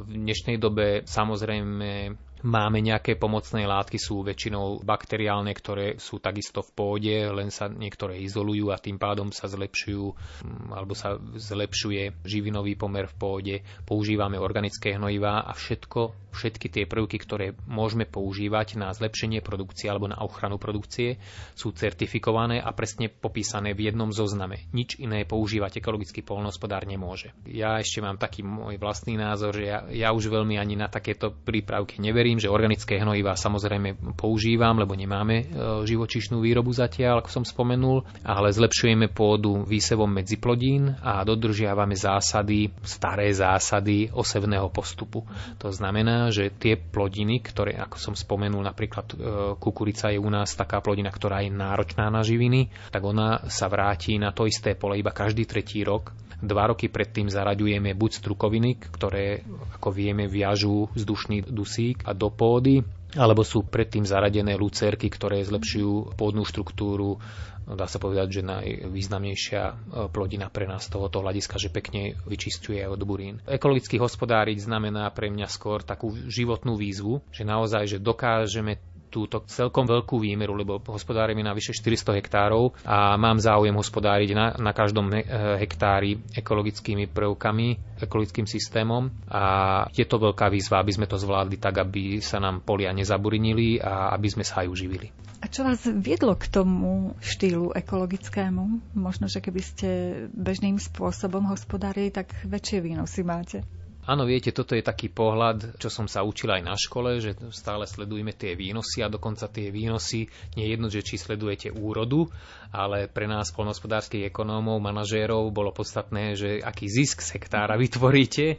v dnešnej dobe samozrejme Máme nejaké pomocné látky, sú väčšinou bakteriálne, ktoré sú takisto v pôde, len sa niektoré izolujú a tým pádom sa zlepšujú mm, alebo sa zlepšuje živinový pomer v pôde. Používame organické hnojivá a všetko, všetky tie prvky, ktoré môžeme používať na zlepšenie produkcie alebo na ochranu produkcie, sú certifikované a presne popísané v jednom zozname. Nič iné používať ekologický polnohospodár nemôže. Ja ešte mám taký môj vlastný názor, že ja, ja už veľmi ani na takéto prípravky neverím verím, že organické hnojivá samozrejme používam, lebo nemáme e, živočišnú výrobu zatiaľ, ako som spomenul, ale zlepšujeme pôdu výsevom medziplodín a dodržiavame zásady, staré zásady osevného postupu. To znamená, že tie plodiny, ktoré, ako som spomenul, napríklad e, kukurica je u nás taká plodina, ktorá je náročná na živiny, tak ona sa vráti na to isté pole iba každý tretí rok Dva roky predtým zaraďujeme buď strukoviny, ktoré, ako vieme, viažú vzdušný dusík a do pôdy, alebo sú predtým zaradené lucerky, ktoré zlepšujú pôdnu štruktúru. Dá sa povedať, že najvýznamnejšia e, plodina pre nás z tohoto hľadiska, že pekne vyčistuje od burín. Ekologicky hospodáriť znamená pre mňa skôr takú životnú výzvu, že naozaj, že dokážeme túto celkom veľkú výmeru, lebo hospodárime na vyše 400 hektárov a mám záujem hospodáriť na, na každom hektári ekologickými prvkami, ekologickým systémom a je to veľká výzva, aby sme to zvládli tak, aby sa nám polia nezaburinili a aby sme sa aj uživili. A čo vás viedlo k tomu štýlu ekologickému? Možno, že keby ste bežným spôsobom hospodárili, tak väčšie výnosy máte. Áno, viete, toto je taký pohľad, čo som sa učil aj na škole, že stále sledujeme tie výnosy a dokonca tie výnosy nie je jedno, že či sledujete úrodu, ale pre nás polnohospodárskych ekonómov, manažérov bolo podstatné, že aký zisk z hektára vytvoríte.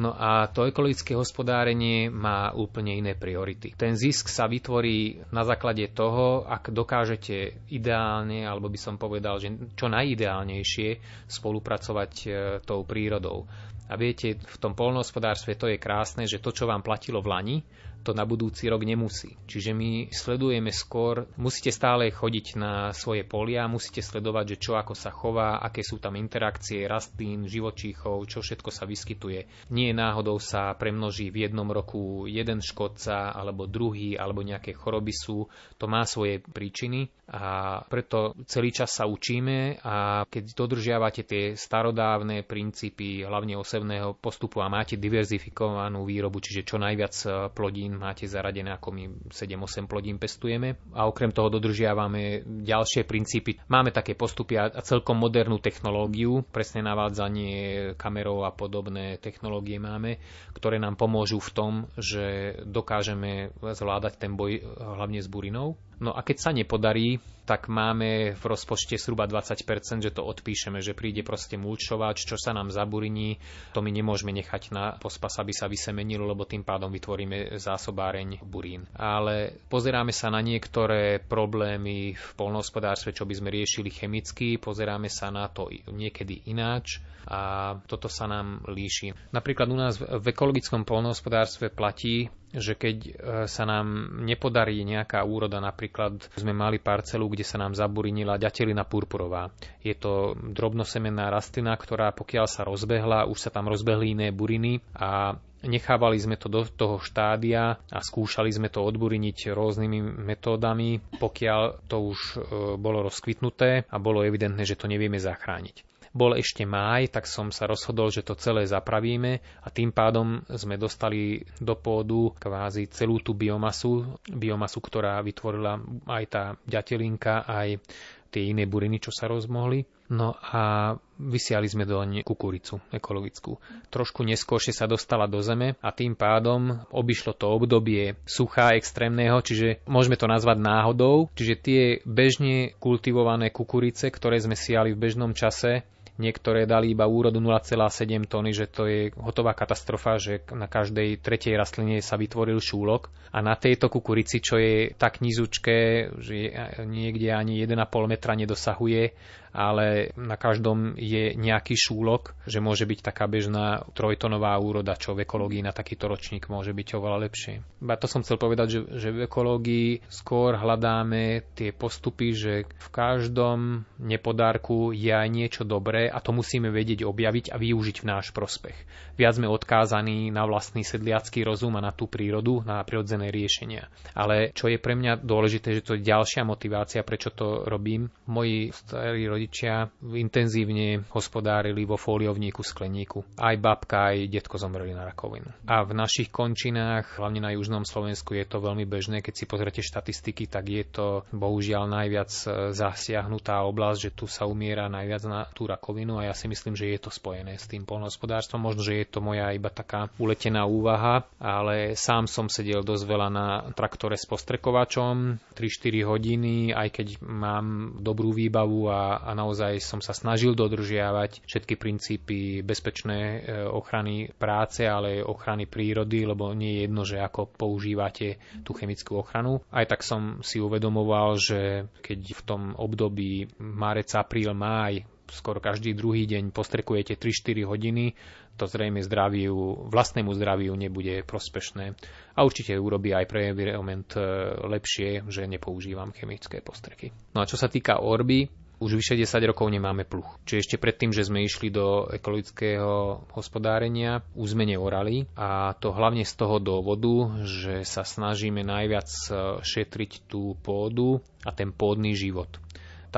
No a to ekologické hospodárenie má úplne iné priority. Ten zisk sa vytvorí na základe toho, ak dokážete ideálne, alebo by som povedal, že čo najideálnejšie spolupracovať e, tou prírodou. A viete, v tom polnohospodárstve to je krásne, že to, čo vám platilo v Lani, to na budúci rok nemusí. Čiže my sledujeme skôr, musíte stále chodiť na svoje polia, musíte sledovať, že čo ako sa chová, aké sú tam interakcie rastlín, živočíchov, čo všetko sa vyskytuje. Nie náhodou sa premnoží v jednom roku jeden škodca, alebo druhý, alebo nejaké choroby sú. To má svoje príčiny a preto celý čas sa učíme a keď dodržiavate tie starodávne princípy, hlavne osevného postupu a máte diverzifikovanú výrobu, čiže čo najviac plodín máte zaradené, ako my 7-8 plodín pestujeme. A okrem toho dodržiavame ďalšie princípy. Máme také postupy a celkom modernú technológiu, presne navádzanie kamerov a podobné technológie máme, ktoré nám pomôžu v tom, že dokážeme zvládať ten boj hlavne s burinou No a keď sa nepodarí, tak máme v rozpočte zhruba 20%, že to odpíšeme, že príde proste mulčovač, čo sa nám zaburiní, to my nemôžeme nechať na pospas, aby sa vysemenilo, lebo tým pádom vytvoríme zásobáreň burín. Ale pozeráme sa na niektoré problémy v polnohospodárstve, čo by sme riešili chemicky, pozeráme sa na to niekedy ináč a toto sa nám líši. Napríklad u nás v ekologickom polnohospodárstve platí, že keď e, sa nám nepodarí nejaká úroda, napríklad sme mali parcelu, kde sa nám zaburinila ďatelina purpurová. Je to drobnosemenná rastlina, ktorá pokiaľ sa rozbehla, už sa tam rozbehli iné buriny a Nechávali sme to do toho štádia a skúšali sme to odburiniť rôznymi metódami, pokiaľ to už e, bolo rozkvitnuté a bolo evidentné, že to nevieme zachrániť bol ešte máj, tak som sa rozhodol, že to celé zapravíme a tým pádom sme dostali do pôdu kvázi celú tú biomasu, biomasu, ktorá vytvorila aj tá ďatelinka, aj tie iné buriny, čo sa rozmohli. No a vysiali sme doň kukuricu ekologickú. Trošku neskôršie sa dostala do zeme a tým pádom obišlo to obdobie suchá extrémneho, čiže môžeme to nazvať náhodou. Čiže tie bežne kultivované kukurice, ktoré sme siali v bežnom čase, Niektoré dali iba úrodu 0,7 tony, že to je hotová katastrofa, že na každej tretej rastline sa vytvoril šúlok. A na tejto kukurici, čo je tak nízučké, že niekde ani 1,5 metra nedosahuje, ale na každom je nejaký šúlok, že môže byť taká bežná trojtonová úroda, čo v ekológii na takýto ročník môže byť oveľa lepšie. A to som chcel povedať, že, že v ekológii skôr hľadáme tie postupy, že v každom nepodárku je aj niečo dobré a to musíme vedieť objaviť a využiť v náš prospech. Viac sme odkázaní na vlastný sedliacký rozum a na tú prírodu, na prirodzené riešenia. Ale čo je pre mňa dôležité, že to je ďalšia motivácia, prečo to robím. Moji starí rodičia intenzívne hospodárili vo fóliovníku skleníku. Aj babka, aj detko zomreli na rakovinu. A v našich končinách, hlavne na južnom Slovensku, je to veľmi bežné. Keď si pozrete štatistiky, tak je to bohužiaľ najviac e, zasiahnutá oblasť, že tu sa umiera najviac na tú rakovinu a ja si myslím, že je to spojené s tým polnohospodárstvom. Možno, že je to moja iba taká uletená úvaha, ale sám som sedel dosť veľa na traktore s postrekovačom, 3-4 hodiny, aj keď mám dobrú výbavu a, a naozaj som sa snažil dodržiavať všetky princípy bezpečnej e, ochrany práce, ale aj ochrany prírody, lebo nie je jedno, že ako používate tú chemickú ochranu. Aj tak som si uvedomoval, že keď v tom období marec, apríl, máj skoro každý druhý deň postrekujete 3-4 hodiny, to zrejme zdraviu, vlastnému zdraviu nebude prospešné. A určite urobí aj pre environment e, lepšie, že nepoužívam chemické postreky. No a čo sa týka orby, už vyše 10 rokov nemáme pluch. Čiže ešte predtým, že sme išli do ekologického hospodárenia, už sme neorali a to hlavne z toho dôvodu, že sa snažíme najviac e, šetriť tú pôdu a ten pôdny život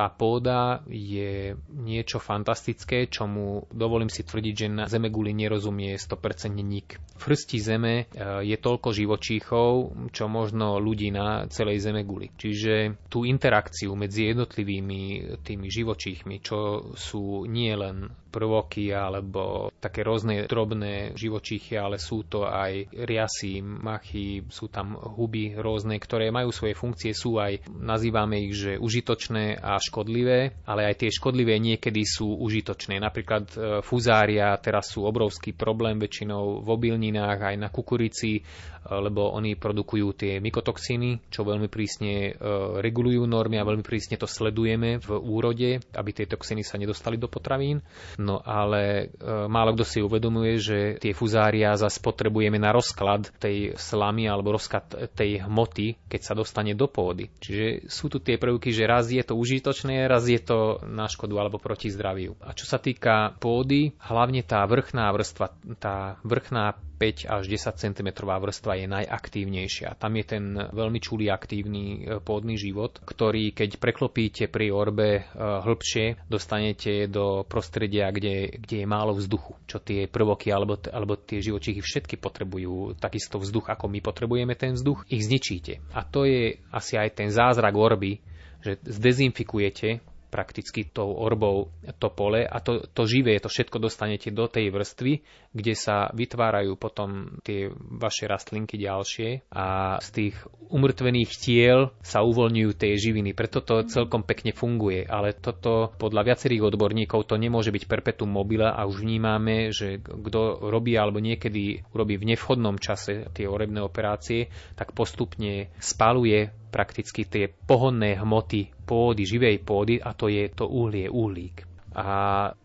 tá pôda je niečo fantastické, čomu dovolím si tvrdiť, že na Zemeguli nerozumie 100% nik. V hrsti Zeme e, je toľko živočíchov, čo možno ľudí na celej Zemeguli. Čiže tú interakciu medzi jednotlivými tými živočíchmi, čo sú nie len prvoky alebo také rôzne drobné živočíchy, ale sú to aj riasy, machy, sú tam huby rôzne, ktoré majú svoje funkcie, sú aj, nazývame ich, že užitočné a škodlivé, ale aj tie škodlivé niekedy sú užitočné. Napríklad e, fuzária teraz sú obrovský problém väčšinou v obilninách, aj na kukurici, lebo oni produkujú tie mykotoxíny, čo veľmi prísne e, regulujú normy a veľmi prísne to sledujeme v úrode, aby tie toxíny sa nedostali do potravín. No ale e, málo kto si uvedomuje, že tie fuzária zase potrebujeme na rozklad tej slamy alebo rozklad tej hmoty, keď sa dostane do pôdy. Čiže sú tu tie prvky, že raz je to užitočné, raz je to na škodu alebo proti zdraviu. A čo sa týka pôdy, hlavne tá vrchná vrstva, tá vrchná 5 až 10 cm vrstva je najaktívnejšia. Tam je ten veľmi čulý aktívny e, pôdny život, ktorý keď preklopíte pri orbe e, hĺbšie, dostanete do prostredia, kde, kde je málo vzduchu, čo tie prvoky alebo, alebo tie živočichy všetky potrebujú takisto vzduch, ako my potrebujeme ten vzduch, ich zničíte. A to je asi aj ten zázrak orby, že zdezinfikujete prakticky tou orbou to pole a to, to živé, to všetko dostanete do tej vrstvy, kde sa vytvárajú potom tie vaše rastlinky ďalšie a z tých umrtvených tiel sa uvoľňujú tie živiny. Preto to celkom pekne funguje, ale toto podľa viacerých odborníkov to nemôže byť perpetuum mobile a už vnímame, že kto robí alebo niekedy robí v nevhodnom čase tie orebné operácie, tak postupne spaluje prakticky tie pohonné hmoty pôdy, živej pôdy a to je to uhlie, uhlík. A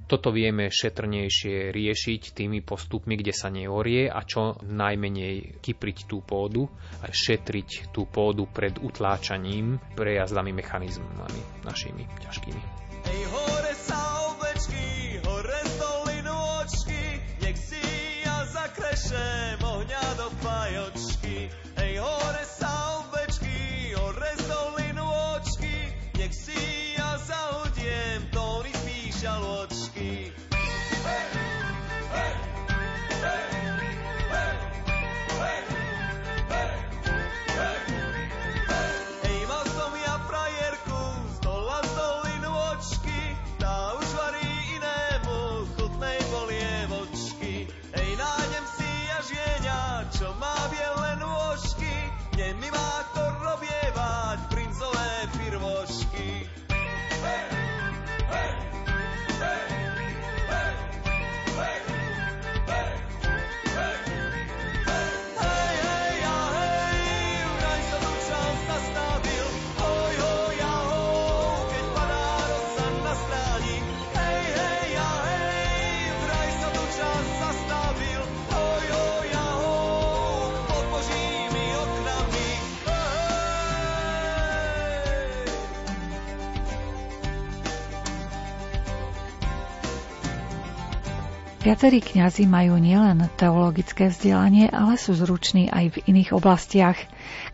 toto vieme šetrnejšie riešiť tými postupmi, kde sa neorie a čo najmenej kypriť tú pôdu a šetriť tú pôdu pred utláčaním prejazdami mechanizmami našimi ťažkými. Ej, hore sa ovečky, hore z očky, nech si ja zakrešem Viacerí kňazi majú nielen teologické vzdelanie, ale sú zruční aj v iných oblastiach.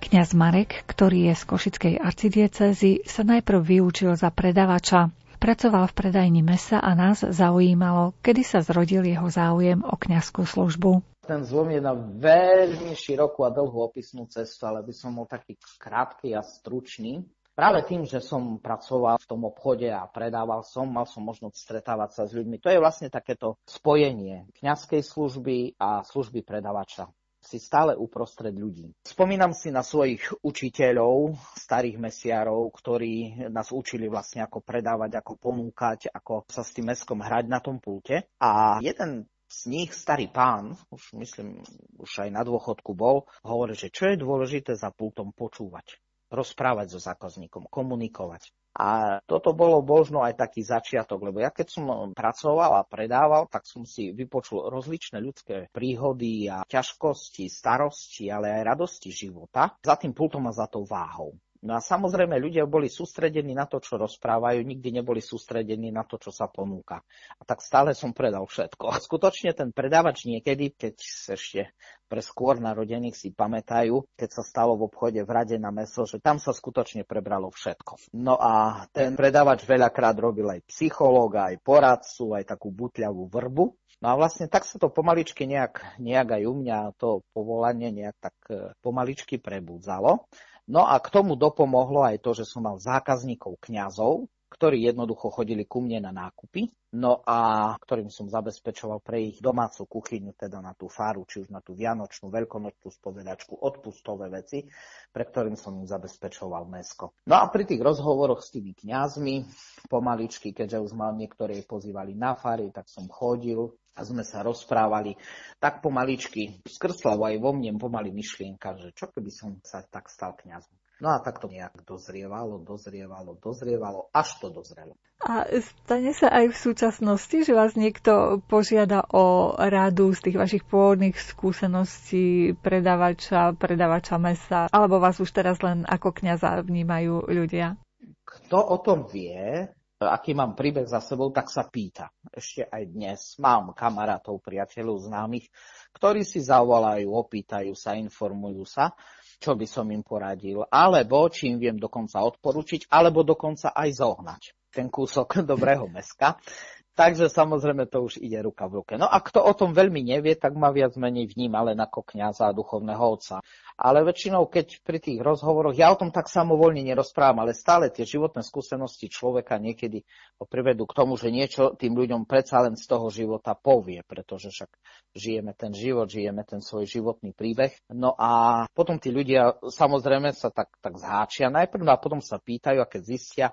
Kňaz Marek, ktorý je z Košickej arcidiecezy, sa najprv vyučil za predavača. Pracoval v predajni mesa a nás zaujímalo, kedy sa zrodil jeho záujem o kňazskú službu. Ten zlom je na veľmi širokú a dlhú opisnú cestu, ale by som bol taký krátky a stručný. Práve tým, že som pracoval v tom obchode a predával som, mal som možnosť stretávať sa s ľuďmi. To je vlastne takéto spojenie kňazskej služby a služby predavača si stále uprostred ľudí. Spomínam si na svojich učiteľov, starých mesiarov, ktorí nás učili vlastne ako predávať, ako ponúkať, ako sa s tým meskom hrať na tom pulte. A jeden z nich, starý pán, už myslím, už aj na dôchodku bol, hovorí, že čo je dôležité za pultom počúvať, rozprávať so zákazníkom, komunikovať. A toto bolo možno aj taký začiatok, lebo ja keď som pracoval a predával, tak som si vypočul rozličné ľudské príhody a ťažkosti, starosti, ale aj radosti života za tým pultom a za tou váhou. No a samozrejme ľudia boli sústredení na to, čo rozprávajú, nikdy neboli sústredení na to, čo sa ponúka. A tak stále som predal všetko. A skutočne ten predávač niekedy, keď ešte pre skôr narodených si pamätajú, keď sa stalo v obchode v rade na meso, že tam sa skutočne prebralo všetko. No a ten predávač veľakrát robil aj psychológa, aj poradcu, aj takú butľavú vrbu. No a vlastne tak sa to pomaličky nejak, nejak aj u mňa to povolanie nejak tak e, pomaličky prebudzalo. No a k tomu dopomohlo aj to, že som mal zákazníkov kňazov, ktorí jednoducho chodili ku mne na nákupy, no a ktorým som zabezpečoval pre ich domácu kuchyňu, teda na tú faru, či už na tú vianočnú, veľkonočnú spovedačku, odpustové veci, pre ktorým som im zabezpečoval mesko. No a pri tých rozhovoroch s tými kňazmi, pomaličky, keďže už mal niektorí pozývali na fary, tak som chodil, a sme sa rozprávali, tak pomaličky skrsla aj vo mne pomaly myšlienka, že čo keby som sa tak stal kňazom. No a tak to nejak dozrievalo, dozrievalo, dozrievalo, až to dozrelo. A stane sa aj v súčasnosti, že vás niekto požiada o radu z tých vašich pôvodných skúseností predávača, predávača mesa, alebo vás už teraz len ako kňaza vnímajú ľudia? Kto o tom vie, aký mám príbeh za sebou, tak sa pýta. Ešte aj dnes mám kamarátov, priateľov, známych, ktorí si zavolajú, opýtajú sa, informujú sa, čo by som im poradil, alebo či im viem dokonca odporučiť, alebo dokonca aj zohnať ten kúsok dobrého meska. Takže samozrejme to už ide ruka v ruke. No a kto o tom veľmi nevie, tak ma viac menej vníma len ako kniaza a duchovného otca. Ale väčšinou, keď pri tých rozhovoroch, ja o tom tak samovolne nerozprávam, ale stále tie životné skúsenosti človeka niekedy privedú k tomu, že niečo tým ľuďom predsa len z toho života povie, pretože však žijeme ten život, žijeme ten svoj životný príbeh. No a potom tí ľudia samozrejme sa tak, tak zháčia najprv no a potom sa pýtajú a keď zistia,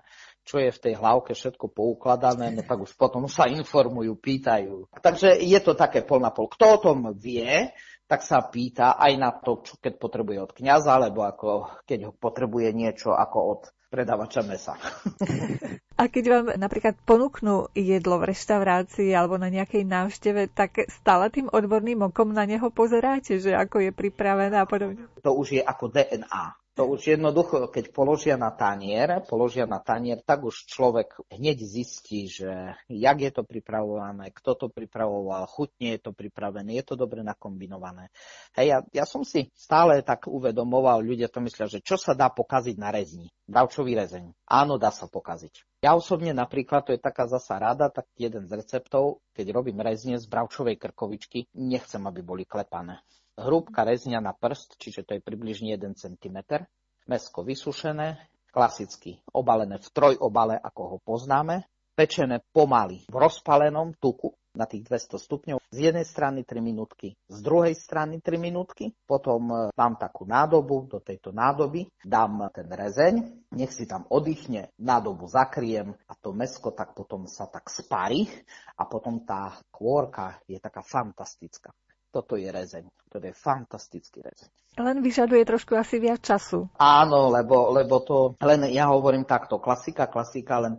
čo je v tej hlavke všetko poukladané, no tak už potom sa informujú, pýtajú. Takže je to také pol na pol. Kto o tom vie, tak sa pýta aj na to, čo keď potrebuje od kňaza, alebo ako keď ho potrebuje niečo ako od predávača mesa. A keď vám napríklad ponúknú jedlo v reštaurácii alebo na nejakej návšteve, tak stále tým odborným okom na neho pozeráte, že ako je pripravené a podobne? To už je ako DNA to už jednoducho, keď položia na tanier, položia na tanier, tak už človek hneď zistí, že jak je to pripravované, kto to pripravoval, chutne je to pripravené, je to dobre nakombinované. Hej, ja, ja som si stále tak uvedomoval, ľudia to myslia, že čo sa dá pokaziť na rezni, bravčový rezeň. Áno, dá sa pokaziť. Ja osobne napríklad, to je taká zasa rada, tak jeden z receptov, keď robím rezne z bravčovej krkovičky, nechcem, aby boli klepané hrúbka rezňa na prst, čiže to je približne 1 cm, mesko vysušené, klasicky obalené v trojobale, ako ho poznáme, pečené pomaly v rozpalenom tuku na tých 200 stupňov. Z jednej strany 3 minútky, z druhej strany 3 minútky. Potom mám e, takú nádobu, do tejto nádoby dám ten rezeň, nech si tam oddychne, nádobu zakriem a to mesko tak potom sa tak sparí a potom tá kôrka je taká fantastická toto je rezeň. To je fantastický rezeň. Len vyžaduje trošku asi viac času. Áno, lebo, lebo to, len ja hovorím takto, klasika, klasika, len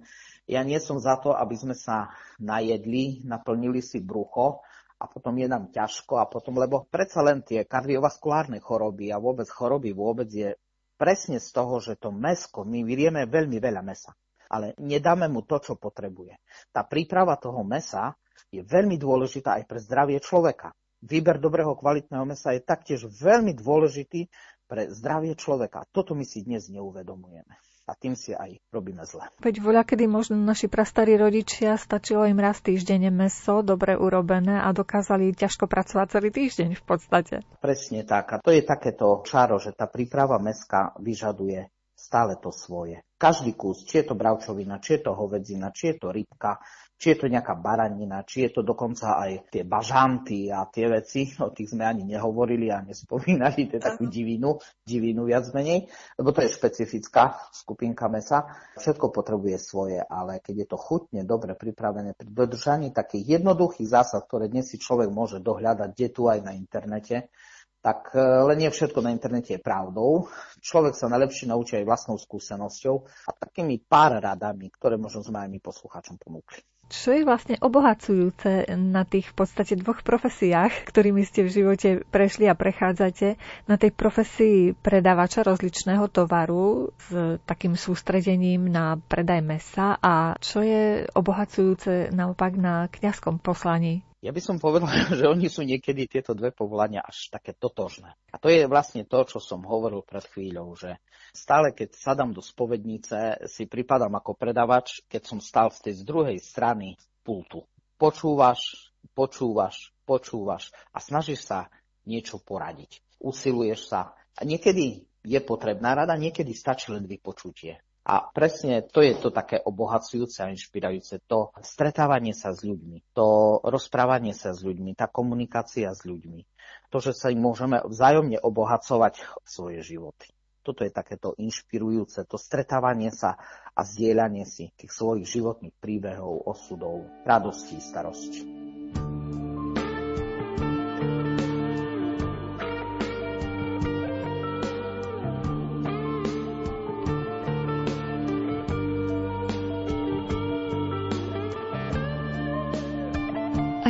ja nie som za to, aby sme sa najedli, naplnili si brucho a potom je nám ťažko a potom, lebo predsa len tie kardiovaskulárne choroby a vôbec choroby vôbec je presne z toho, že to mesko, my vyrieme veľmi veľa mesa, ale nedáme mu to, čo potrebuje. Tá príprava toho mesa je veľmi dôležitá aj pre zdravie človeka výber dobrého kvalitného mesa je taktiež veľmi dôležitý pre zdravie človeka. Toto my si dnes neuvedomujeme. a tým si aj robíme zle. Veď voľa, kedy možno naši prastarí rodičia stačilo im raz týždenne meso, dobre urobené a dokázali ťažko pracovať celý týždeň v podstate. Presne tak. A to je takéto čaro, že tá príprava meska vyžaduje stále to svoje. Každý kus, či je to bravčovina, či je to hovedzina, či je to rybka, či je to nejaká baranina, či je to dokonca aj tie bažanty a tie veci, o tých sme ani nehovorili a nespomínali, to je takú divinu, divinu viac menej, lebo to je špecifická skupinka mesa. Všetko potrebuje svoje, ale keď je to chutne, dobre pripravené pri dodržaní takých jednoduchých zásad, ktoré dnes si človek môže dohľadať, kde tu aj na internete, tak e, len nie všetko na internete je pravdou. Človek sa najlepšie naučí aj vlastnou skúsenosťou a takými pár radami, ktoré možno sme aj my poslucháčom ponúkli. Čo je vlastne obohacujúce na tých v podstate dvoch profesiách, ktorými ste v živote prešli a prechádzate, na tej profesii predávača rozličného tovaru s takým sústredením na predaj mesa a čo je obohacujúce naopak na kňazskom poslaní? Ja by som povedal, že oni sú niekedy tieto dve povolania až také totožné. A to je vlastne to, čo som hovoril pred chvíľou, že Stále, keď sadám do spovednice, si pripadám ako predavač, keď som stal z tej z druhej strany pultu. Počúvaš, počúvaš, počúvaš a snažíš sa niečo poradiť. Usiluješ sa. A niekedy je potrebná rada, niekedy stačí len vypočutie. A presne to je to také obohacujúce a inšpirujúce, to stretávanie sa s ľuďmi, to rozprávanie sa s ľuďmi, tá komunikácia s ľuďmi, to, že sa im môžeme vzájomne obohacovať svoje životy. Toto je takéto inšpirujúce, to stretávanie sa a zdieľanie si tých svojich životných príbehov, osudov, radostí, starosti.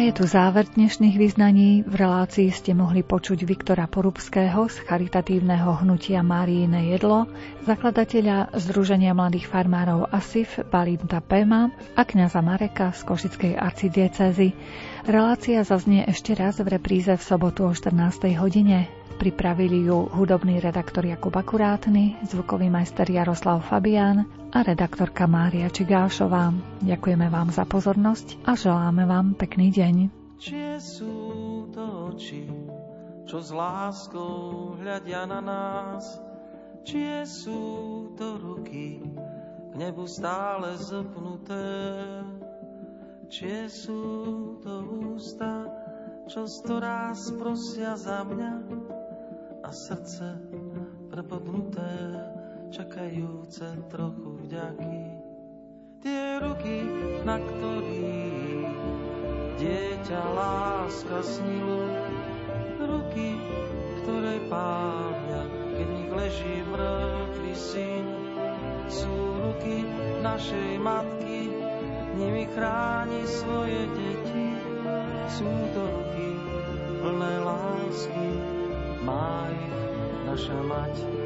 Je tu záver dnešných vyznaní. V relácii ste mohli počuť Viktora Porubského z charitatívneho hnutia Máriine jedlo, zakladateľa Združenia mladých farmárov ASIF Balinta Pema a kňaza Mareka z Košickej arcidiecezy. Relácia zaznie ešte raz v repríze v sobotu o 14. hodine. Pripravili ju hudobný redaktor Jakub Akurátny, zvukový majster Jaroslav Fabián a redaktorka Mária Čigášová. Ďakujeme vám za pozornosť a želáme vám pekný deň. Čie sú to oči, čo s láskou hľadia na nás? Čie sú to ruky, k nebu stále zopnuté? Čie sú to ústa, čo sto prosia za mňa? A srdce prepodnuté, čakajúce trochu vďaky. Tie ruky, na ktorých dieťa láska snilo, ruky, ktoré pávia, keď nich leží mŕtvy syn, sú ruky našej matky, nimi chráni svoje deti, sú to ruky plné lásky, má ich naša mať.